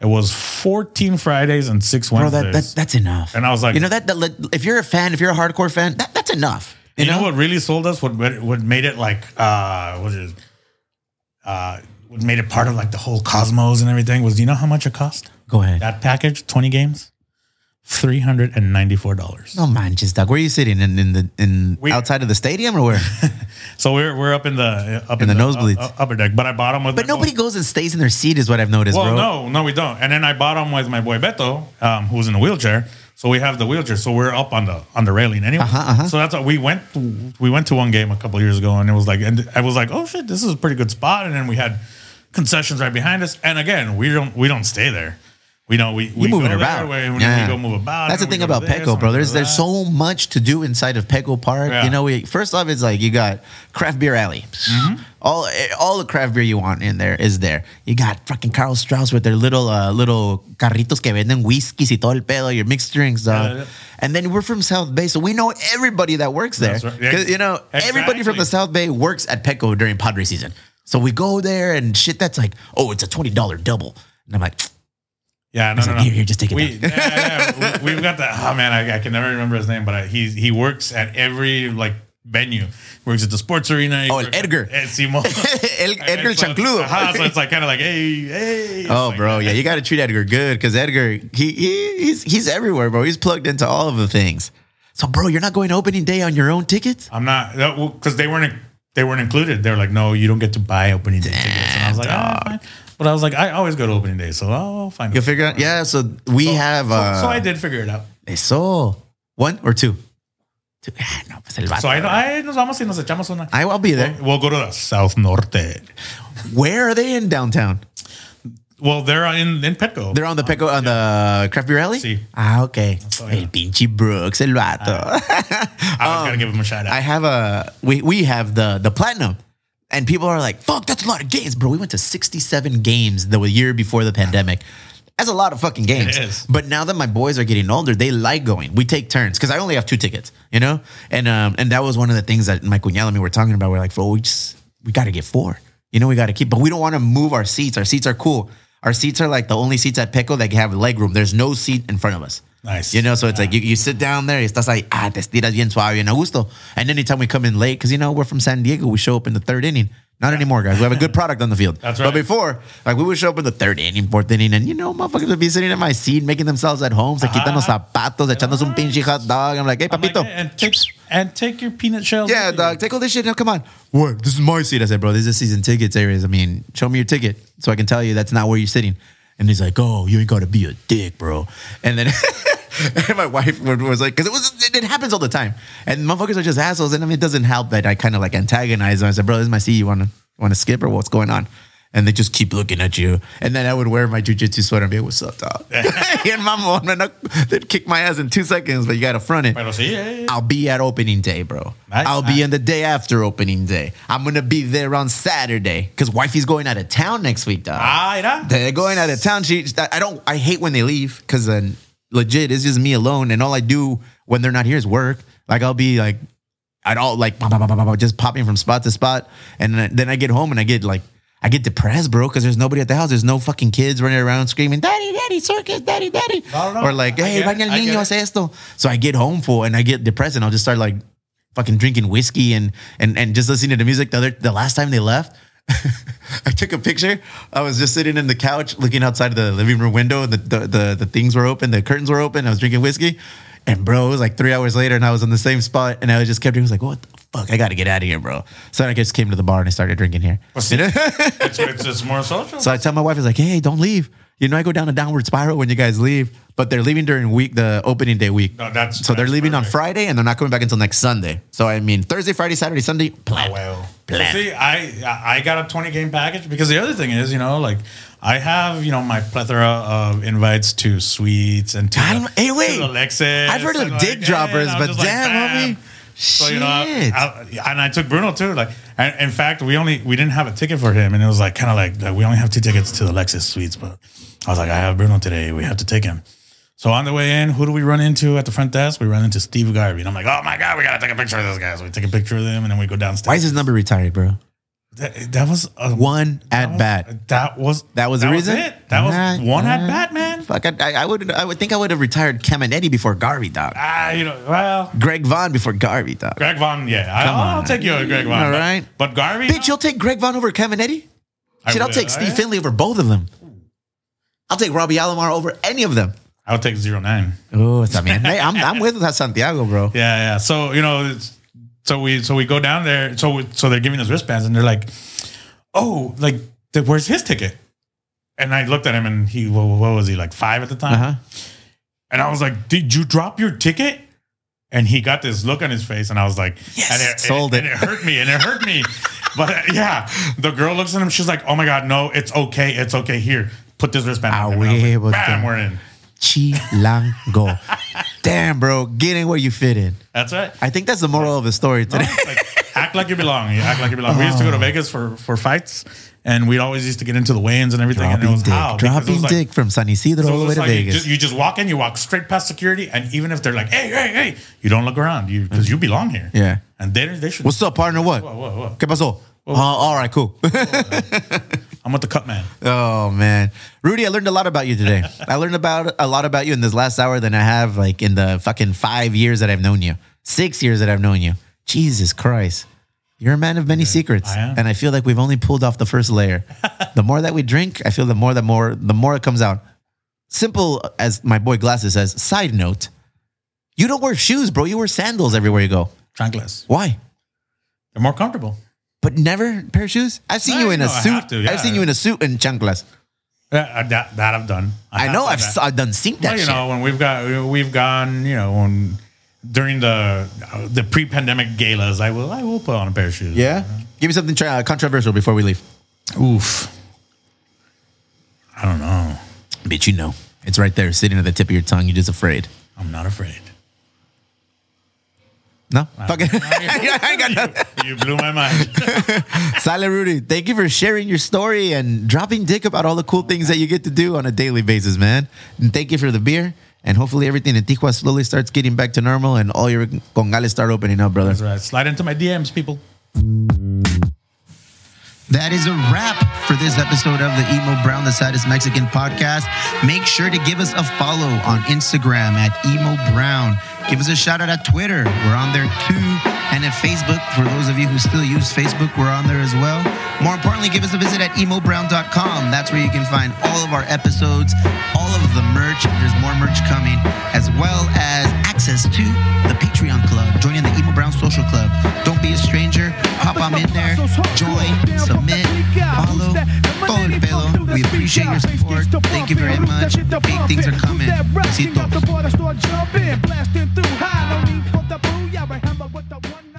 it was 14 Fridays and six Bro, Wednesdays. that, that, that's enough. And I was like- you know, that, that if you're a fan, if you're a hardcore fan, that, that's enough. You, know? know? what really sold us? What what made it like uh what is it? Uh what made it part of like the whole cosmos and everything was do you know how much it cost? Go ahead. That package, 20 games, three hundred and ninety-four dollars. No manches, dog. Where are you sitting? In in the in We- outside of the stadium or where? So we're we're up in the up In the nosebleeds. uh, upper deck, but I bought them with. But nobody boy- goes and stays in their seat, is what I've noticed, Well, bro. no, no, we don't. And then I bought them with my boy Beto, um, who's in a wheelchair. So we have the wheelchair. So we're up on the on the railing anyway. Uh-huh, uh-huh. So that's what we went. To, we went to one game a couple years ago, and it was like, and I was like, oh shit, this is a pretty good spot. And then we had concessions right behind us. And again, we don't we don't stay there. We know we we You moving go there, about. we, we Yeah. go move about. That's the thing about this, Petco, bro. There's there's so much to do inside of Petco Park. Yeah. You know, we, first off, it's like you got craft beer alley. Mm-hmm. All all the craft beer you want in there is there. You got fucking Karl Strauss with their little uh, little carritos que venden whiskeys y todo el pedo, your mixed drinks. Yeah, yeah. And then we're from South Bay, so we know everybody that works there. Right. Yeah, You know, everybody from the South Bay works at Petco during Padre season. So we go there and shit. That's like, oh, it's a twenty dollar double, and I'm like, Yeah, no, no, like, no. "Here, here, just take it We, down." yeah, yeah, we- we've got that. Oh man, I, I can never remember his name, but I, he he works at every like venue. Works at the sports arena. Oh, works at- Edgar. eh, Simón. El- Edgar So- chancludo. Ajá, so it's like kind of like hey hey. Oh, like- bro, yeah, you got to treat Edgar good because Edgar, he, he he's he's everywhere, bro. He's plugged into all of the things. So, bro, you're not going to opening day on your own tickets? I'm not because they weren't they weren't included. They're like, no, you don't get to buy opening day tickets. And I was like, oh, fine. But I was like, I always go to opening day, so I'll find. You'll it. figure out. Yeah, so we have. So, Uh, so I did figure it out. Eso. One or two? Two. Ah, no, pues el vato. So I, I nos vamos y nos echamos una. I will be there. We'll go to the South Norte. Where are they in downtown? Well, they're in in Petco. They're on the Petco on the Craft Beer Alley? Sí. Ah, okay. So, El yeah. pinche Brooks, el vato. I was gonna give him a shout out. I have a we we have the the platinum, and people are like, "Fuck, that's a lot of games, bro." We went to sixty seven games the year before the pandemic. That's a lot of fucking games. But now that my boys are getting older, they like going. We take turns because I only have two tickets, you know, and um and that was one of the things that my cuñada and me were talking about. We're like, "Bro, we just we got to get four. You know, we got to keep, but we don't want to move our seats. Our seats are cool. Our seats are like the only seats at Petco that have leg room. There's no seat in front of us. Nice. You know, so it's like you, you sit down there, estás ahí, ah, te estiras bien suave, bien a gusto. And anytime we come in late, because you know, we're from San Diego, we show up in the third inning. Not anymore, guys. We have a good product on the field. That's right. But before, like we would show up in the third inning, fourth inning, and you know, motherfuckers would be sitting in my seat, making themselves at home, se quitan los zapatos, echándose un pinche hot dog. I'm like, hey, I'm like, papito. "Hey, and take and take your peanut shells. Yeah, with you." dog, take all this shit now. Come on. What? This is my seat. I said, bro, this is season tickets areas. I mean, show me your ticket so I can tell you that's not where you're sitting. And he's like, oh, you ain't got to be a dick, bro. And then and my wife was like, because it was it, it happens all the time. And motherfuckers are just assholes. And I mean, it doesn't help that I kind of like antagonize them. I said, bro, this is my seat. You want to want to skip or what's going on? And they just keep looking at you. And then I would wear my jujitsu sweater and be like, what's up, dog? and mama, man, they'd kick my ass in two seconds, but you got to front it. Sí, eh, I'll be at opening day, bro. Nice, I'll be in the day after opening day. I'm gonna be there on Saturday because wifey's going out of town next week, dog. Ah, mira. They're going out of town. She, I don't. I hate when they leave because then legit, it's just me alone, and all I do when they're not here is work. Like I'll be like, I'd all like just popping from spot to spot, and then I get home and I get like. I get depressed, bro, because there's nobody at the house. There's no fucking kids running around screaming, "Daddy, daddy, circus, daddy, daddy," or like, "Hey, baña el niño, hace esto." So I get home full and I get depressed, and I'll just start like fucking drinking whiskey and and and just listening to the music. The other the last time they left, I took a picture. I was just sitting in the couch looking outside the living room window. The the the, the things were open, the curtains were open. I was drinking whiskey. And bro, it was like three hours later, and I was on the same spot, and I was just kept. drinking. I was like, "What fuck? I got to get out of here, bro." So then I just came to the bar and I started drinking here. Well, see, it's, it's, it's more social. So I tell my wife, "Is like, hey, don't leave. You know, I go down a downward spiral when you guys leave." But they're leaving during week the opening day week. No, that's- so they're that's leaving on. Friday, and they're not coming back until next Sunday. So I mean, Thursday, Friday, Saturday, Sunday. Plan. Oh, well. Plan. See, I I got a 20 game package because the other thing is, you know, like I have, you know, my plethora of invites to suites and to, the, hey, wait. to the Lexus. I've heard of like, droppers, I'm but like, damn, bam. homie. So you know, I-. I- and I took Bruno too. Like, and in fact, we only we didn't have a ticket for him, and it was like kind of like, like we only have two tickets to the Lexus suites. But I was like, I have Bruno today. We have to take him. So on the way in, who do we run into at the front desk? We run into Steve Garvey, and I'm like, oh my god, we gotta take a picture of this guy. So we take a picture of him, and then we go downstairs. Why is his number retired, bro? That, that was a, One that at was- bat. That was That was the reason? it. That was Alright, one at bat, man. Fuck, I, I, I would I would think I would have retired Caminiti before Garvey, dog. Ah, you know, well, Greg Vaughn before Garvey, dog. Greg Vaughn, yeah, I, Come I'll take you, over Greg Vaughn. All right, but- but, Garvey, Bitch, you'll take Greg Vaughn over Caminiti? I Shit, I'll take Steve Yeah. Finley over both of them. I'll take Robbie Alomar over any of them. I'll take zero nine. Oh, también. Hey, I'm, I'm with that Santiago, bro. Yeah, yeah. So you know, it's, so we so we go down there. So we, so they're giving us wristbands, and they're like, "Oh, like th- where's his ticket?" And I looked at him, and he what, what was he like five at the time? Uh-huh. And I was like, "Did you drop your ticket?" And he got this look on his face, and I was like, Yes, and it, sold and it. it hurt me, and it hurt me. But uh, yeah, the girl looks at him. She's like, "Oh my god, no, it's okay, it's okay. Here, put this wristband." Ah, on him." And I was huevo, like, Bam, we're in. Chilango. Damn, bro. Get in where you fit in. That's right. I think that's the moral of the story today. It's like, act like you belong. You act like you belong. We used to go to Vegas for for fights, and we always used to get into the weigh-ins and everything. and it was dick. how Dropping was like- dick from San Ysidro So all the way to like you Vegas. just, you just walk in, you walk straight past security, and even if they're like, "Hey, hey, hey," you don't look around, you because you belong here. Yeah. and they they should. What's up, partner? What? Whoa, whoa, whoa. ¿Qué pasó? Uh, all right, cool. I'm with the cut man. oh man, Rudy, I learned a lot about you today. I learned about a lot about you in this last hour than I have like in the fucking five years that I've known you, six years that I've known you. Jesus Christ, you're a man of many secrets, I and I feel like we've only pulled off the first layer. the more that we drink, I feel the more the more the more it comes out. Simple as my boy Glasses says. Side note: You don't wear shoes, bro. You wear sandals everywhere you go. Trankless. Why? They're more comfortable. But never a pair of shoes. I've seen you in a I suit. have to, yeah. I've seen you in a suit and chanclas. Yeah, uh, that that I've done. I, have know. done I've, that. I've done seen that Well, you shit. know, when we've got we've gone, you know, when during the the pre-pandemic galas, I will I will put on a pair of shoes. yeah. Give me something tra- controversial before we leave. Oof. I don't know. Bitch, you know. It's right there, sitting at the tip of your tongue. You're just afraid. I'm not afraid. No? Ah, Fuck it. I ain't got nothing. You blew my mind. Silent Rudy, thank you for sharing your story and dropping dick about all the cool things that you get to do on a daily basis, man. And thank you for the beer. And hopefully everything in Tijuana slowly starts getting back to normal and all your congales start opening up, brother. That's right. Slide into my DMs, people. That is a wrap for this episode of the Emo Brown, the saddest Mexican podcast. Make sure to give us a follow on Instagram at Emo Brown. Give us a shout out at Twitter. We're on there too. And at Facebook, for those of you who still use Facebook, we're on there as well. More importantly, give us a visit at emobrown.com. That's where you can find all of our episodes, all of the merch. There's more merch coming, as well as access to the Patreon Club. Joining the Emo Brown Social Club. Don't be a stranger. Hop on in there. Join, submit, follow. Todo el pedo. We appreciate your support. Thank you very much. Big things are coming. Besitos. Abraham, but with the one.